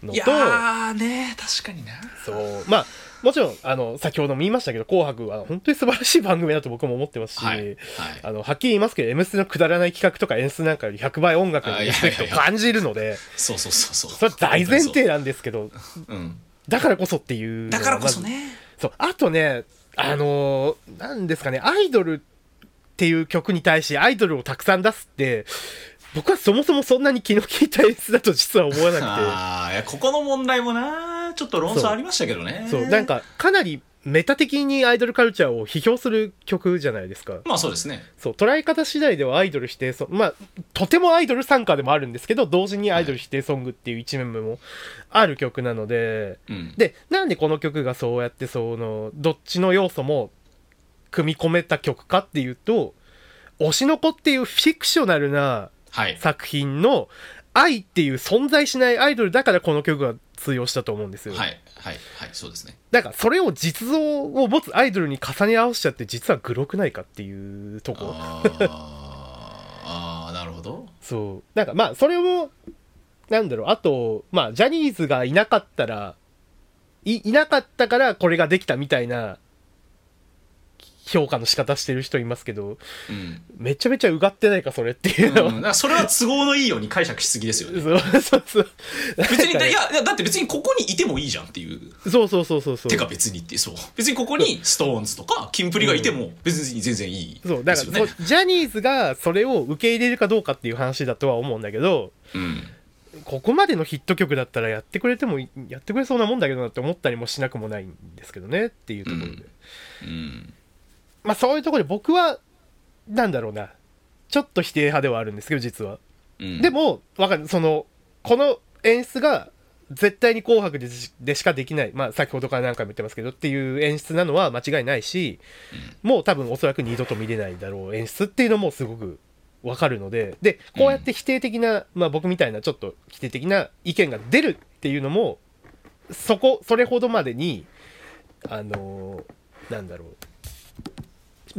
のいやね確かにな。そう。まあもちろんあの先ほども言いましたけど「紅白」は本当に素晴らしい番組だと僕も思ってますし、はいはい。あのはっきり言いますけど「M ステ」のくだらない企画とか演出なんかより100倍音楽のリスペクトを感じるので (laughs) そうそうそうそう。それは大前提なんですけどうんだからこそっていうだからこそね。そう。あとねあのーなんですかねアイドルっていう曲に対しアイドルをたくさん出すって僕はそもそもそんなに気の利いた演出だと実は思わなく (laughs) ああいやここの問題もなちょっと論争ありましたけどね。てそう。なんかかなりメタ的にアイドルカルチャーを批評する曲じゃないですか。まあそうですね。そう捉え方次第ではアイドル否定ソングまあとてもアイドル参加でもあるんですけど同時にアイドル否定ソングっていう一面もある曲なので、うん。でなんでこの曲がそうやってそのどっちの要素も組み込めた曲かっていうと「推しの子」っていうフィクショナルなはい。作品の愛っていう存在しないアイドルだからこの曲が通用したと思うんですよ、はいはいはいそうですね。だからそれを実像を持つアイドルに重ね合わせちゃって実はグロくないかっていうとこ。あーあーなるほど。そう。なんかまあそれもなんだろう。あとまあジャニーズがいなかったらいいなかったからこれができたみたいな評価の仕方してる人いますけどうん。めちゃめちゃうがってないかそれっていうの、うん、だからそれは都合のいいように解釈しすぎですよね。(laughs) そうそうそう。別にねいやいやだって別にここにいてもいいじゃんっていう。そうそうそうそうそう。てか別にってそう。別にここにストーンズとかキンプリがいても別に全然いいそう。だから、ジャニーズがそれを受け入れるかどうかっていう話だとは思うんだけどうん。ここまでのヒット曲だったらやってくれてもいやってくれそうなもんだけどなって思ったりもしなくもないんですけどねっていうところで、うん。うんまあそういうところで僕はなんだろうな。ちょっと否定派ではあるんですけど実は、うん。でもわかる。そのこの演出が絶対に「紅白でし」かできない、まあ、先ほどから何回も言ってますけどっていう演出なのは間違いないし、もう多分おそらく二度と見れないだろう演出っていうのもすごくわかるのででこうやって否定的な、まあ、僕みたいなちょっと否定的な意見が出るっていうのもそこそれほどまでにあのーなんだろう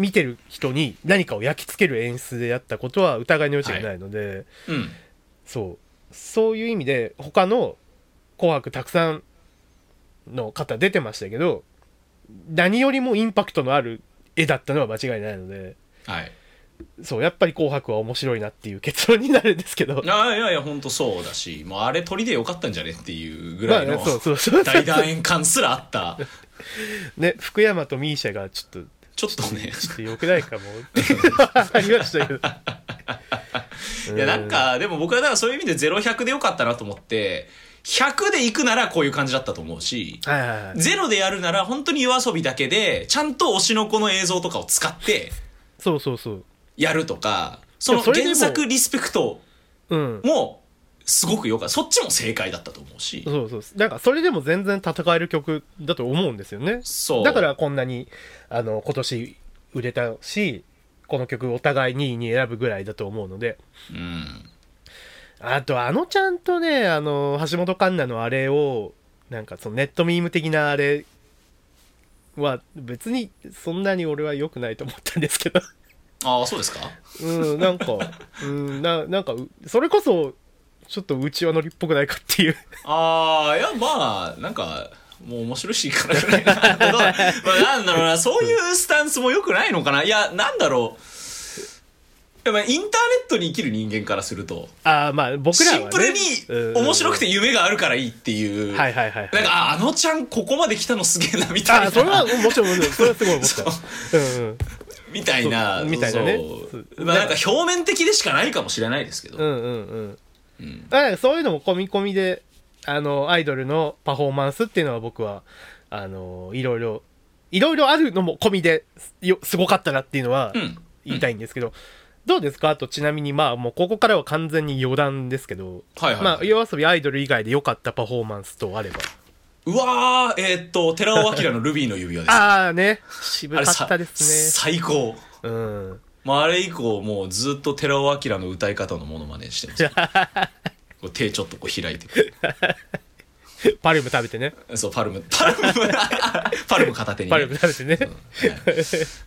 見てる人に何かを焼き付ける演出であったことは疑いの余地がないので、うん。そう。そういう意味で他の「紅白」たくさんの方出てましたけど何よりもインパクトのある絵だったのは間違いないのではい。そうやっぱり「紅白」は面白いなっていう結論になるんですけど。(laughs) ああいやいや本当そうだしもうあれ鳥でよかったんじゃねっていうぐらいの大団円感すらあった。(laughs) ね福山とミーシャがちょっとちょっとね。ちょっと良くないかも。(laughs) ありましたけど。いやなんかでも僕はだからそういう意味で0100でよかったなと思って100で行くならこういう感じだったと思うしはいはいはい。ゼロでやるなら本当に夜遊びだけでちゃんと推しの子の映像とかを使ってそうそうそう。やるとかその原作リスペクトうん。もすごくよかった。そっちも正解だったと思うし。そうそう。だからそれでも全然戦える曲だと思うんですよね。そう。だからこんなにあの今年売れたしこの曲お互い2位に選ぶぐらいだと思うので。うん。あとあのちゃんとねあの橋本環奈のあれをなんかそのネットミーム的なあれは別にそんなに俺は良くないと思ったんですけど。ああそうですか？うんなんかうんななんかうそれこそちょっと内輪乗りっぽくないかっていう。ああいやまあなんかもう面白いから (laughs) まあなんだろうなそういうスタンスも良くないのかな。いやなんだろう。やっぱインターネットに生きる人間からするとああまあ僕らは、ね、シンプルに面白くて夢があるからいいっていう、はいはいはい、はい、なんかああのちゃんここまで来たのすげえなみたいな。あそれはもちろんもちろんそれはすごい思っそう。たうんうんみたいなみたいなねまあなんか表面的でしかないかもしれないですけど、うんうんうんうん。だからそういうのも込み込みであのアイドルのパフォーマンスっていうのは僕はあのいろいろいろいろあるのも込みですよすごかったなっていうのはうん。言いたいんですけど、どうですか？あとちなみにまあもうここからは完全に余談ですけど、はいはいはい。まあ夜遊びアイドル以外で良かったパフォーマンスとあれば。うわーえーっと寺尾明の「ルビーの指輪」です。ああね。渋かったです最高。ねうんまあ、あれ以降もうずっと寺尾明の歌い方のモノマネしてます。(laughs) こう手ちょっとこう開いてパルム食べてね。そうパルム。パルム。パルム片手に、ね、パルム食べてね。はい。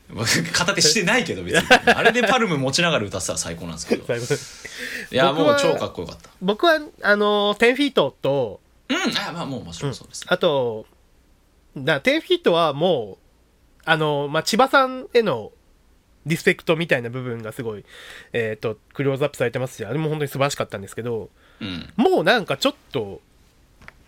まあ片手してないけど別に。あれでパルム持ちながら歌ってたら最高なんですけど。いやもう超かっこよかった。僕はあの10フィートとうん。あまあもうもちろんそうです。ね、あと、だ10フィットはもう、あの、まあ、千葉さんへのリスペクトみたいな部分がすごい、えっ、と、クローズアップされてますし、あれも本当に素晴らしかったんですけど、うんもうなんかちょっと、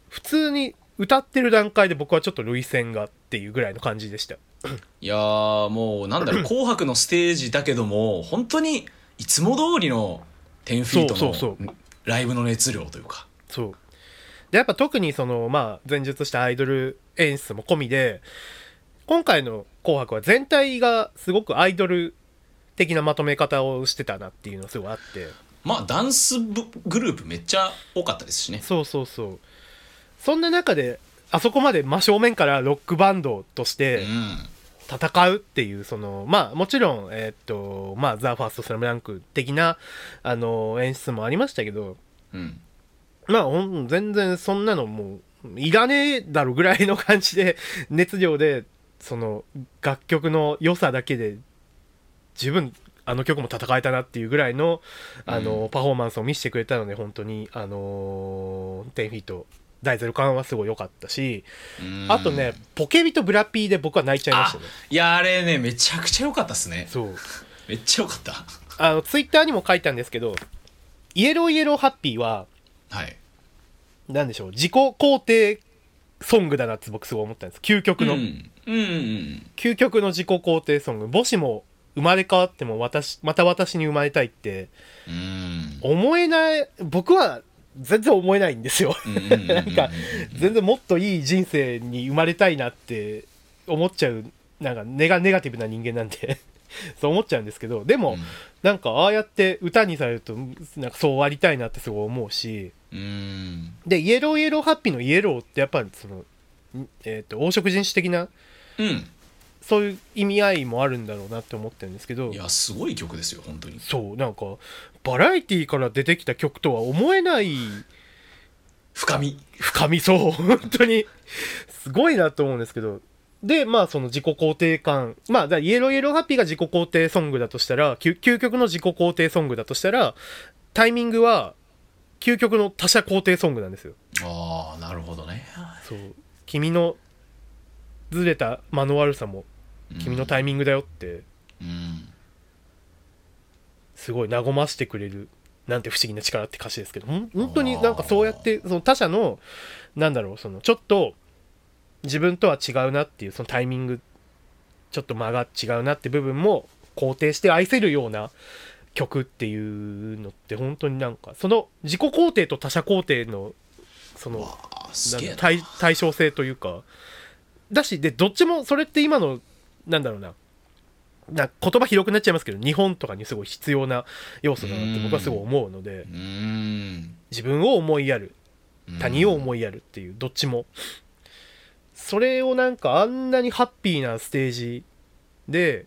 普通に歌ってる段階で僕はちょっと涙腺がっていうぐらいの感じでした。(coughs) いやーもうなんだろう「紅白」のステージだけども本当にいつも通りの10フィートそうそうのライブの熱量というかそう。で、やっぱ特にその、まあ、前述したアイドル演出も込みで、今回の紅白は全体がすごくアイドル的なまとめ方をしてたなっていうのがすごいあって。まあダンス部グループめっちゃ多かったですしねそうそうそう。そんな中で、あそこまで真正面からロックバンドとしうてん戦うっていう、その、まあもちろん、えーっと、まあ、ザ・ファースト・スラムダンク的な、あの、演出もありましたけど、うんまあ全然そんなのもういらねえだろぐらいの感じで熱量でその楽曲の良さだけで十分あの曲も戦えたなっていうぐらいのあの、パフォーマンスを見せてくれたので本当にあのー、10フィート大ゼロ感はすごい良かったし、うん。あとねポケビとブラピーで僕は泣いちゃいましたね。いやあれねめちゃくちゃ良かったっすね。そう。めっちゃ良かった。あのツイッターにも書いたんですけど Yellow Yellow Happy ははい。なんでしょう自己肯定ソングだなって僕すごい思ったんです。究極の、うん。うんうん究極の自己肯定ソング。もしも生まれ変わっても私また私に生まれたいって。うん。思えない僕は全然思えないんですよ。うん。なんか全然もっといい人生に生まれたいなって思っちゃうなんかネガネガティブな人間なんで。(laughs) そう思っちゃうんですけど。でも、うん。なんかああやって歌にされるとなんかそうありたいなってすごい思うしうん。で Yellow Yellow Happy の Yellow ってやっぱりその、んえー、と黄色人種的なうん。そういう意味合いもあるんだろうなって思ってるんですけど。いやすごい曲ですよ本当に。そうなんかバラエティーから出てきた曲とは思えない深み。深みそう本当に。すごいなと思うんですけど。でまあその自己肯定感。まあだ Yellow Yellow Happy が自己肯定ソングだとしたら究究極の自己肯定ソングだとしたらタイミングは究極の他者肯定ソングなんですよ。ああなるほどね。そう。君のずれた間の悪さも君のタイミングだよってうんすごい和ましてくれるなんて不思議な力って歌詞ですけど本当になんかそうやってその他者のなんだろうそのちょっと自分とは違うなっていうそのタイミングちょっと間が違うなって部分も肯定して愛せるような曲っていうのって本当になんかその自己肯定と他者肯定のその対対称性というか。だしでどっちもそれって今のなんだろうな。な言葉広くなっちゃいますけど日本とかにすごい必要な要素だなって僕はすごい思うので。うん。自分を思いやる。他人を思いやるっていうどっちも。それをなんかあんなにハッピーなステージで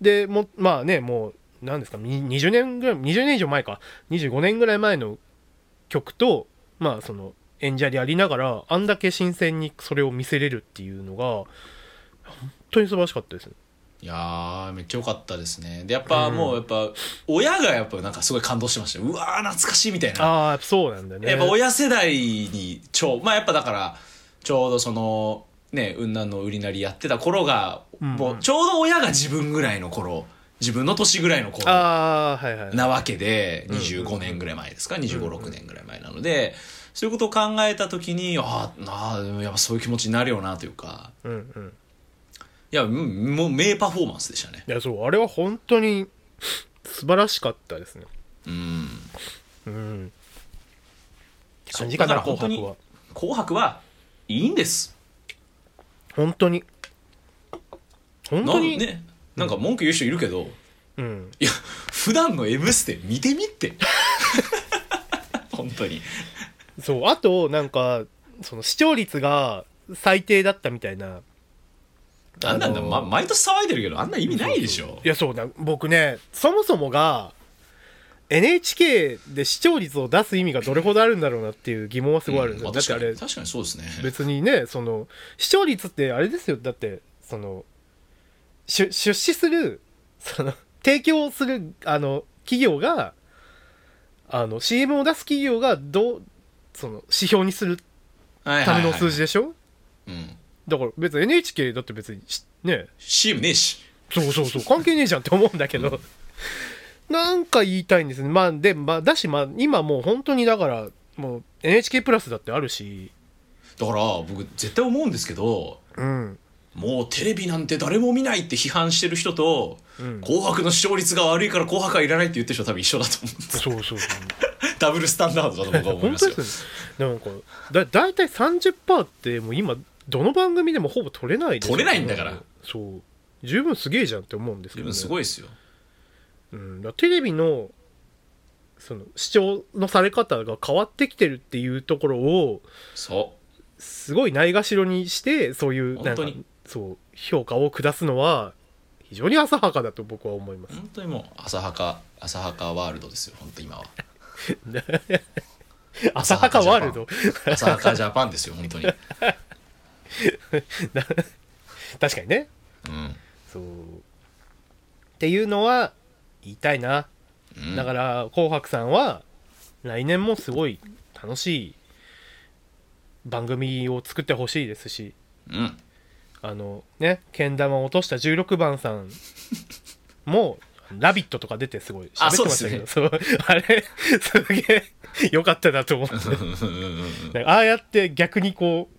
でもまあねもう何ですか？に20年ぐらい20年以上前か。25年ぐらい前の曲とまあその演者でありながらあんだけ新鮮にそれを見せれるっていうのが本当に素晴らしかったですね。いやーめっちゃ良かったですね。でやっぱもうやっぱ親がやっぱなんかすごい感動してました。ようわー懐かしいみたいな。ああそうなんだね。やっぱ親世代に超まあやっぱだからちょうどそのね雲南の売りなりやってた頃が、もうちょうど親が自分ぐらいの頃自分の年ぐらいの頃なわけでうんうん25年ぐらい前ですか2 5 6年ぐらい前なのでそういうことを考えた時にああやっぱそういう気持ちになるよなというか。うんうん。いやうんもう名パフォーマンスでしたね。いやそうあれは本当に素晴らしかったですね。うん。うん。感じかな紅白は。紅白はいいんです。本当に。本な当に、ねなんか文句言う人いるけど、うん。いや普段の「M ステ」見てみって。(laughs) 本当に。そうあとなんかその視聴率が最低だったみたいな。あんなんだ、あのーま、毎年騒いでるけどあんな意味ないでしょ。いやそうな僕ねそもそもが NHK で視聴率を出す意味がどれほどあるんだろうなっていう疑問はすごいあるんですよ、うんまあだってあれ確かにそうですね。別にねその視聴率ってあれですよ。だってその出出資するその提供するあの企業があの CM を出す企業がどうその指標にするための数字でしょ？うん。だから別に NHK だって別にしね。CM ねえし。そうそうそう。関係ねえじゃんって思うんだけど、なんか言いたいんですね。まあで、まあ、だしまあ今もう本当にだからもう NHK プラスだってあるし。だから僕絶対思うんですけどうんもうテレビなんて誰も見ないって批判してる人と、うん。紅白の視聴率が悪いから紅白はいらないって言ってる人多分一緒だと思うんですそうそうそう。(laughs) ダブルスタンダードだと僕は思いますよ。本当ですよね。なんかだ大体30%ってもう今どの番組でもほぼ取れないで取れないんだから。そう。十分すげえじゃんって思うんですけど、ね、すごいですよ。うん、だテレビのその視聴のされ方が変わってきてるっていうところをそすごいないがしろにしてそういうなんか本当にそう評価を下すのは非常に浅はかだと僕は思います。う本当にもう浅はか浅はかワールドですよ本当今は。(laughs) 浅はかワールド？浅はかジャパンですよ本当に。(laughs) 確かにね。うん。そう。っていうのは言いたいな。うん。だから「紅白」さんは来年もすごい楽しい番組を作ってほしいですし。うんあのねけん玉を落とした16番さんも「ラビット!」とか出てすごいあ喋ってましたけどそう, (laughs) あれすげえよかったなと思って。ああやって逆にこう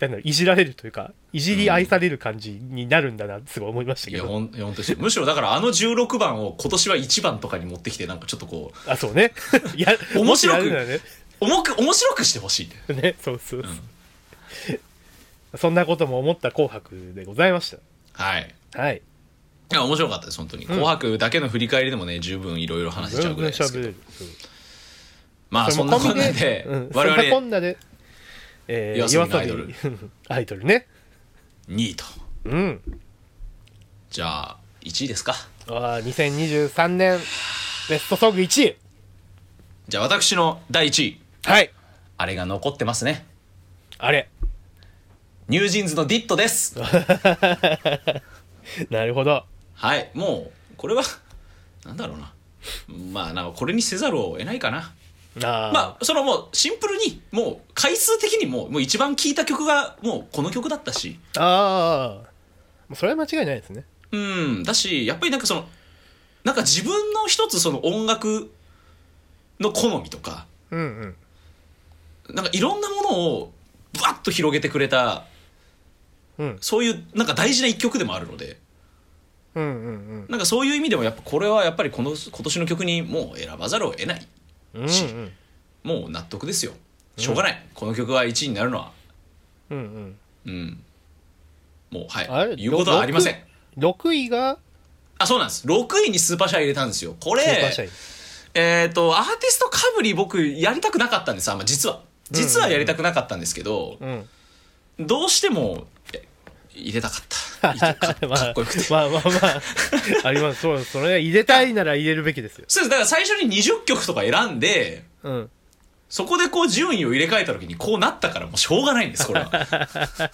なんだろういじられるというかいじり愛される感じになるんだなってすごい思いましたけど、いやほんとむしろだからあの16番を今年は1番とかに持ってきてなんかちょっとこあそうね。(laughs) いや面白くね。う重く面白くしてほしい (laughs) ねそうそうそう、そんなことも思った「紅白」でございましはい。たはい。いや面白かったです本当に、紅白だけの振り返りでもね十分いろいろ話せちゃうぐらいですけど。まあそんなこんなで、うん、我そんなこ々んなで、えー、夜アイドル。アイドルね。2位と。うん。じゃあ1位ですか。あー2023年ベストソング1位。じゃあ私の第1位。はい。あれが残ってますね。あれニュージーンズのディットです。(laughs) なるほど。はい。もうこれは (laughs) なんだろうな。まあなんかこれにせざるを得ないかな。あー、まあそのもうシンプルにもう回数的にももう一番聴いた曲がもうこの曲だったし。ああそれは間違いないですね。うん。だしやっぱりなんかそのなんか自分の一つその音楽の好みとかうんうん。なんかいろんなものをブワッと広げてくれたうん。そういうなんか大事な一曲でもあるので。うんうんなんかそういう意味でもやっぱこれはやっぱりこの今年の曲にもう選ばざるを得ないうんうんしうん。もう納得ですよ。しょうがない、この曲が1位になるのは。うんうん。うん。もうはい。言うことはありません。6位が？あそうなんです。6位にスーパーシャイ入れたんですよ。これえっ、とアーティストかぶり僕やりたくなかったんですあんま実は。実はやりたくなかったんですけど、うん。どうしてもえ入れたかった。かまあかっこよくて。まあまあまああります。そうそれ入れたいなら入れるべきですよ。そうです。だから最初に20曲とか選んでうん。そこでこう順位を入れ替えた時にこうなったからもうしょうがないんですこれは。(laughs)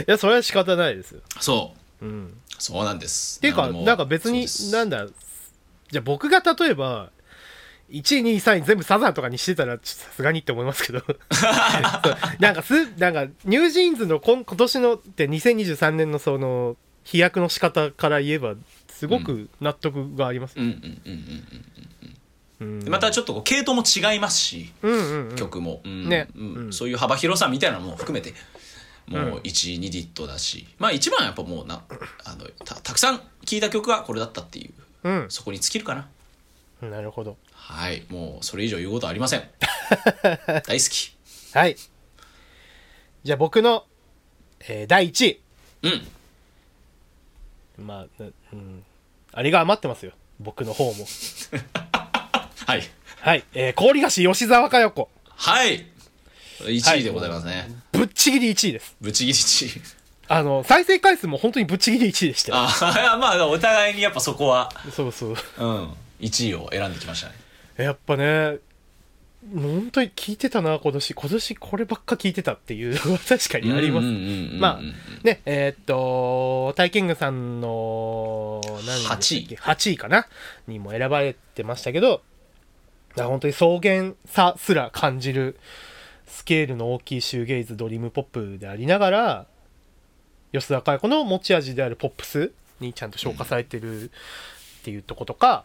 いやそれは仕方ないですよ。そう。うん。そうなんです。っていうかなんか別になんだじゃあ僕が例えば1位2位3位全部サザンとかにしてたらさすがにって思いますけど。(laughs) なんかすなんかニュージーンズの今今年のって2023年のその飛躍の仕方から言えばすごく納得があります、うんうんうんうんうんうん。またちょっと系統も違いますしうん曲も、うん。ね。そういう幅広さみたいなのも含めてもうんう1位2ディットだし。まあ一番はやっぱもうなあのたたくさん聴いた曲はこれだったっていう。うん。そこに尽きるかな。なるほどはい。もうそれ以上言うことはありません。(laughs) 大好き。はい。じゃあ僕の、えー第1位。うん。まあ、なうん、あれが余ってますよ。僕の方も。(laughs) はい。はい、えー、氷菓子吉沢佳代子。はい。1位でございますね、ぶっちぎり1位です。ぶちぎり1位。あの再生回数も本当にぶっちぎり1位でしたよ。あまあお互いにやっぱそこは。そうそう。うん。1位を選んできましたねやっぱね本当に聞いてたな今年。今年こればっか聞いてたっていうのは (laughs) 確かにあります。まあねえーっとタイキングさんの何でしたっけ？8位。かな？にも選ばれてましたけど本当に草原さすら感じるスケールの大きいシューゲイズドリームポップでありながら吉田佳代子の持ち味であるポップスにちゃんと消化されてるっていうとことか、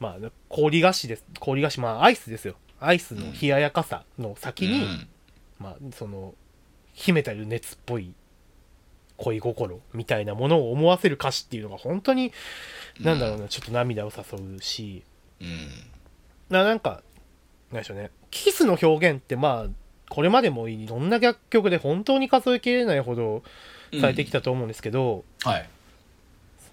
まあ氷菓子です。氷菓子まあアイスですよ。アイスの冷ややかさの先に、うん。まあその秘めたる熱っぽい恋心みたいなものを思わせる歌詞っていうのが本当に、なんだろうなちょっと涙を誘うし。うん。ななんかなんでしょうね。キスの表現ってまあこれまでもいろんな楽曲で本当に数えきれないほどされてきたと思うんですけど、はい。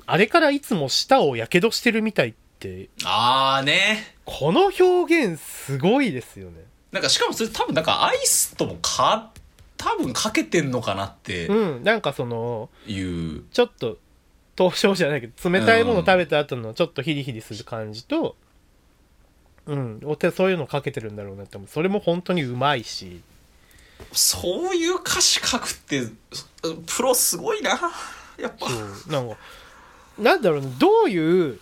あれからいつも舌をやけどしてるみたいって。ああね。この表現すごいですよね。なんかしかもそれ多分なんかアイスともか多分かけてんのかなってうんなんかそのいう、ちょっと凍傷じゃないけど冷たいもの食べた後のちょっとヒリヒリする感じとうんお手そういうのかけてるんだろうなって思う。それも本当にうまいし。そういう歌詞書くってプロすごいなやっぱ。そうなんかなんだろうなどういう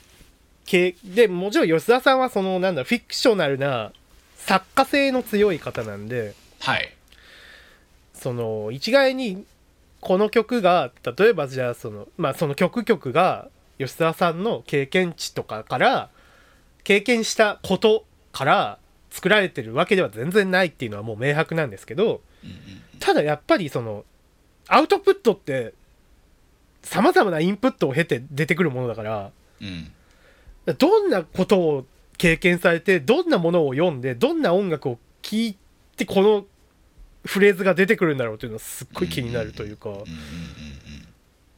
系でもちろん吉田さんはそのなんだフィクショナルな作家性の強い方なんではい。その一概にこの曲が例えばじゃあそのまあその曲曲が吉沢さんの経験値とかから経験したことから作られてるわけでは全然ないっていうのはもう明白なんですけどただやっぱりそのアウトプットってさまざまなインプットを経て出てくるものだからうんどんなことを経験されてどんなものを読んでどんな音楽を聴いてこのフレーズが出てくるんだろうというのはすっごい気になるというか、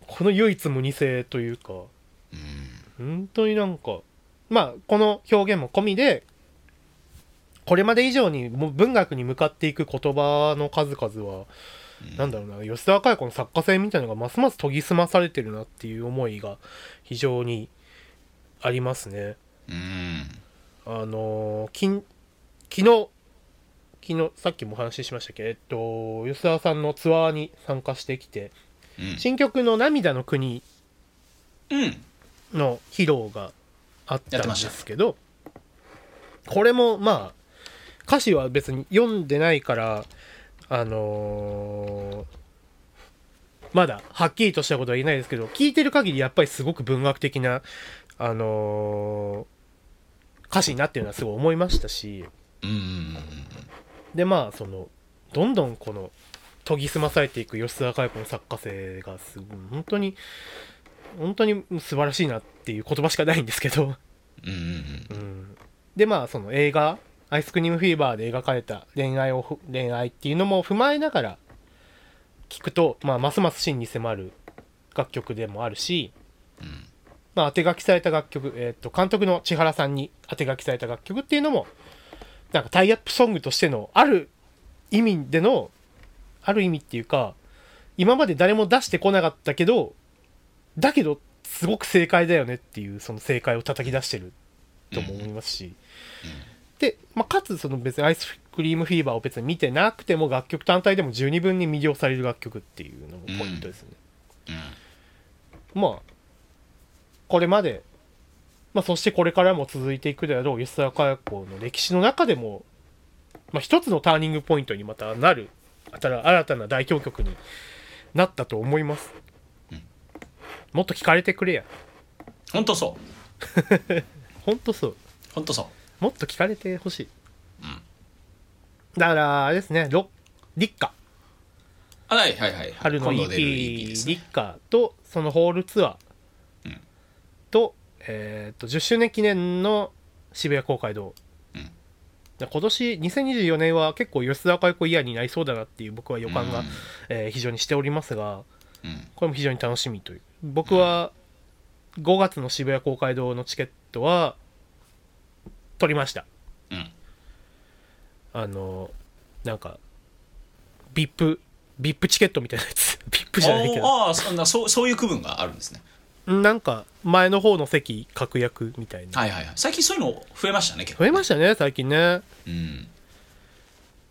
この唯一無二性というか本当になんかまあこの表現も込みでこれまで以上に文学に向かっていく言葉の数々は、なんだろうな吉沢佳代子の作家性みたいなのがますます研ぎ澄まされてるなっていう思いが非常にありますね。うん。あのーきん昨日昨日さっきもお話ししましたけど、えっと、吉沢さんのツアーに参加してきてうん。新曲の「涙の国うん」の披露があったんですけどこれもまあ歌詞は別に読んでないからあのーまだはっきりとしたことは言えないですけど聞いてる限りやっぱりすごく文学的なあのー歌詞になってるのはすごい思いましたしうんうんでまあそのどんどんこの研ぎ澄まされていく吉沢佳代子の作家性がすごい本当に本当に素晴らしいなっていう言葉しかないんですけど、うんうんうんうん、でまあその映画「アイスクリームフィーバー」で描かれた恋愛をふ恋愛っていうのも踏まえながら聞くと、まあ、ますます真に迫る楽曲でもあるし、まあ、当て書きされた楽曲、えー、と監督の千原さんに当て書きされた楽曲っていうのもなんかタイアップソングとしてのある意味でのある意味っていうか今まで誰も出してこなかったけどだけどすごく正解だよねっていうその正解を叩き出してるとも思いますし、で、まあ、かつその別にアイスクリームフィーバーを別に見てなくても楽曲単体でも十二分に魅了される楽曲っていうのもポイントですね。まあこれまで、まあ、そしてこれからも続いていくであろう吉沢佳代子の歴史の中でも、まあ、一つのターニングポイントにまたなる新新たな代表曲になったと思います、もっと聞かれてくれや。ほんとそう。ほんとそう。ほんとそう。もっと聞かれてほしい、だからあれですねロリッカ。あはいはいはい春の EP ですね。リッカとそのホールツアー。うんと,、えー、と10周年記念の渋谷公会堂、うん。で今年2024年は結構吉沢佳代子イヤーになりそうだなっていう僕は予感が、うん。えー非常にしておりますがうん。これも非常に楽しみという。僕は5月の渋谷公会堂のチケットは取りました。うん。あのなんか VIP VIP チケットみたいなやつ。(laughs) VIP じゃないけど。ああそんなそうそういう区分があるんですねなんか前の方の席確約みたいな。はいはいはい。最近そういうの増えましたね結構増えましたね最近ね。うん。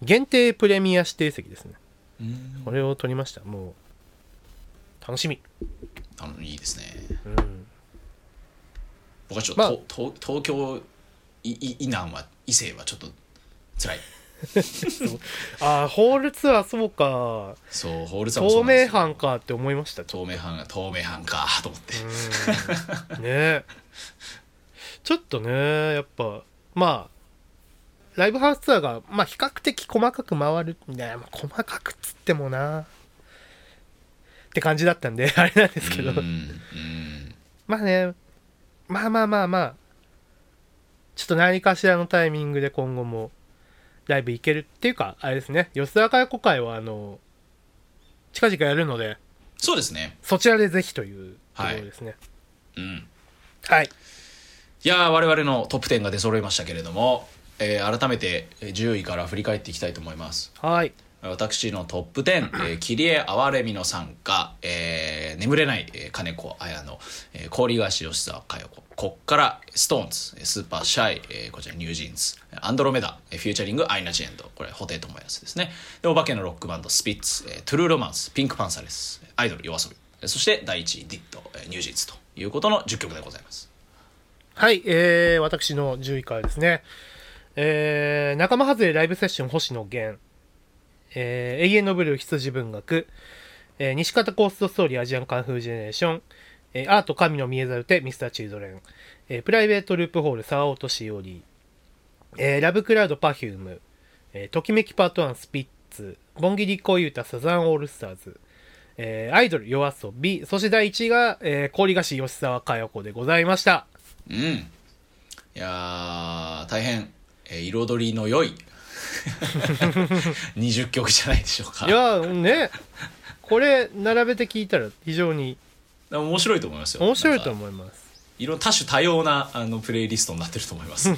限定プレミア指定席ですね。うん。これを取りました。もう楽しみ。あのいいですね。うん。僕はちょっと、まあ。と東東京いい以南は伊勢はちょっと辛い (laughs) ああホールツアーそうかそうホールツアー透明版かって思いました。透明版が透明版かと思って。ね。ちょっとねやっぱまあライブハウスツアーが、まあ、比較的細かく回るね、まあ、細かくっつってもな。って感じだったんで (laughs) あれなんですけど、まあねまあまあまあまあ。ちょっと何かしらのタイミングで今後もライブ行けるっていうかあれですね。吉田会子会はあの近々やるのでそうですね。そちらでぜひというところですね。うん。はい、いやー我々のトップ10が出揃いましたけれども、えー改めてえー10位から振り返っていきたいと思います。はい私のトップ10、(clears throat) えー、キリエ・アワレミの参加、えー眠れない、えー金子綾乃、えー、氷菓子吉澤嘉代子。こっから SixTONES Super Shy、えーこちら NewJeans アンドロメダえー featuring アイナ・ジ・エンド。これ布袋寅泰ですね。でお化けのロックバンドスピッツ、えー True romance PinkPantheress アイドル YOASOBI。えーそして第1位ディット、えー NewJeans ということの10曲でございます。はい、えー、私の10位からですね、えー、仲間外れライブセッション星野源、えー、永遠のブルー羊文学、えー、西方コーストストーリーアジアンカンフージェネレーション、えー、アート神の見えざる手ミスターチルドレン、えー、プライベートループホール沢落としおり、えー、ラブクラウドパフューム、えー、ときめきパート1スピッツ、ボンギリコユータサザンオールスターズ、えー、アイドル夜遊び、そして第1位が、えー、氷菓子吉沢佳代子でございました。うん。いやー大変、えー彩りの良い (laughs) 20曲じゃないでしょうか。いやね。これ並べて聞いたら非常に面白いと思いますよ。面白いと思います。いろ多種多様なあのプレイリストになってると思います。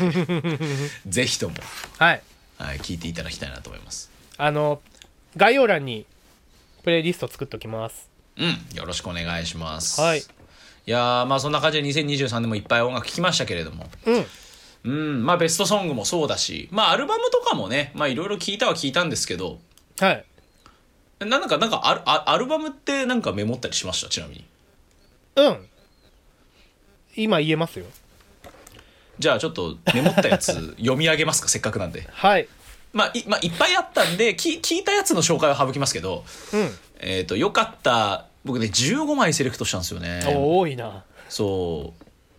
(laughs) ぜひとも、はい。はい、聞いていただきたいなと思います。あの概要欄にプレイリスト作っておきます。うんよろしくお願いします。はい。いやーまあそんな感じで2023年もいっぱい音楽聴きましたけれどもうんうんまあベストソングもそうだしまあアルバムとかもねまあいろいろ聞いたは聞いたんですけどはい。なんかなんかアルあアルバムってなんかメモったりしました？ちなみに。うん。今言えますよ。じゃあちょっとメモったやつ (laughs) 読み上げますか？せっかくなんで。はい。まあい,、まあ、いっぱいあったんでき聞いたやつの紹介は省きますけどうん。えっ、とよかった。僕ね15枚セレクトしたんですよね。お多いな。そう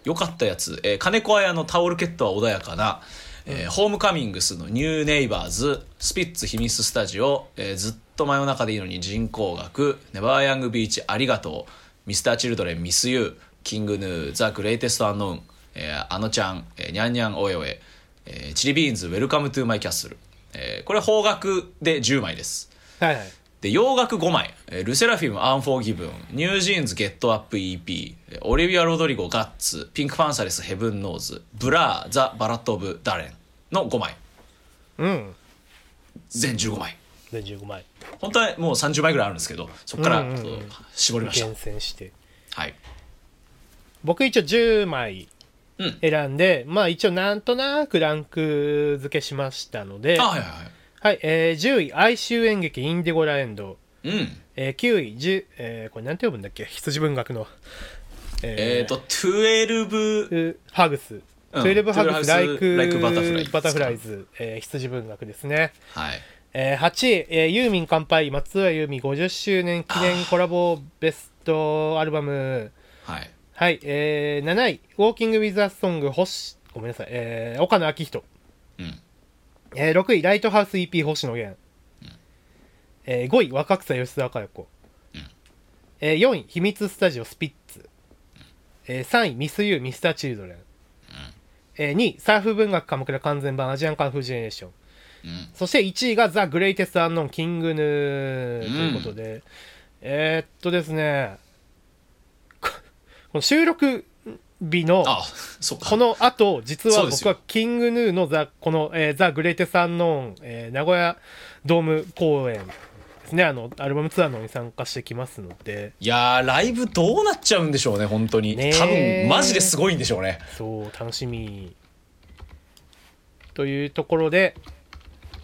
よかったやつ、えーカネコアヤノタオルケットは穏やかな、えー Homecomings の New Neighbors スピッツ秘密スタジオ、えーずっと真夜中でいいのに沈香学 never young beach ありがとう Mr.Children miss you King Gnu THE GREATEST UNKNOWN、えーあのちゃん、えーニャンニャンおえおええー Chilli Beans Welcome to My Castle、えーこれ邦楽で10枚です。はいはいで洋楽5枚。えー LE SSERAFIM UNFORGIVEN NewJeans Get Up EP えーオリビア・ロドリゴ GUTS PinkPantheress Heaven knows Blur The Ballad of Darrenの5枚。うん。全15枚。で15枚。本当はもう30枚ぐらいあるんですけどそこから絞りました、厳選して。はい。僕一応10枚うん。選んで、まあ一応なんとなくランク付けしましたのであはいはいはいはい、えー、10位哀愁演劇インディゴラエンド。うん。えー、9位、10えー、これなんて読むんだっけ？羊文学の。えっ、ー、と12と、ハグス。うん。12ハグス、ライ12ク、like butterfly バタフライズ、えー、羊文学ですね。はい。えー、8位、えー、ユーミン乾杯、松浦ユーミン50周年記念コラボベストアルバム。はい。はい、えー、7位、ウォーキングウィズ・ア・ソング、星、ごめんなさい、えー、岡野明人。うんえー、6位、ライトハウス EP 星野源。えー、5位、若草吉沢佳代子。えー、4位、秘密スタジオスピッツ。えー、3位、ミスユーミスターチルドレン。えー、2位、サーフ文学鎌倉完全版アジアンカンフージェネレーション。うんそして1位がザ・グレイテスト・アンノン・キングヌーということで、えー、っとですね、こ (laughs) この収録日の、この後、実は僕はキングヌーのザ、この、えーザ・グレイテスト・アンノーン、えー名古屋ドーム公演ですね、あの、アルバムツアーの方に参加してきますので、いやーライブどうなっちゃうんでしょうね本当に。多分マジですごいんでしょうね。そう、楽しみ。というところで、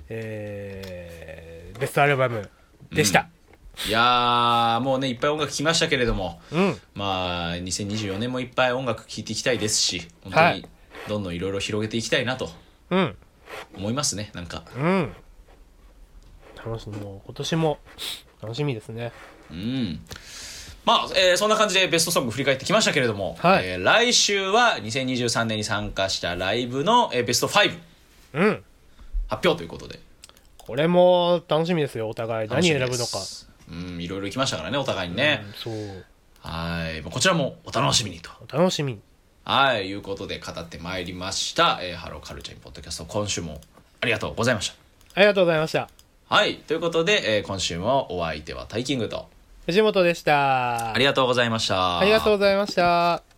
えーベストアルバムでした。いやーもうねいっぱい音楽聴きましたけれども。うん。まあ2024年もいっぱい音楽聴いていきたいですし本当にはいどんどんいろいろ広げていきたいなと。うん。思いますねなんか。うん。楽しみもう今年も楽しみですね。うん。まあ、えーそんな感じでベストソング振り返ってきましたけれども、はい。えー来週は2023年に参加したライブの、えーベスト5うん。発表ということで。これも楽しみですよお互い。何選ぶのかうんいろいろ行きましたからねお互いにね、うんそう。はい。まあこちらもお楽しみにと。お楽しみ。にはいいうことで語ってまいりました、えーハローカルチャーインポッドキャスト今週もありがとうございました。ありがとうございました。はいということで、えー今週もお相手はタイキングと藤本でした。ありがとうございました。ありがとうございました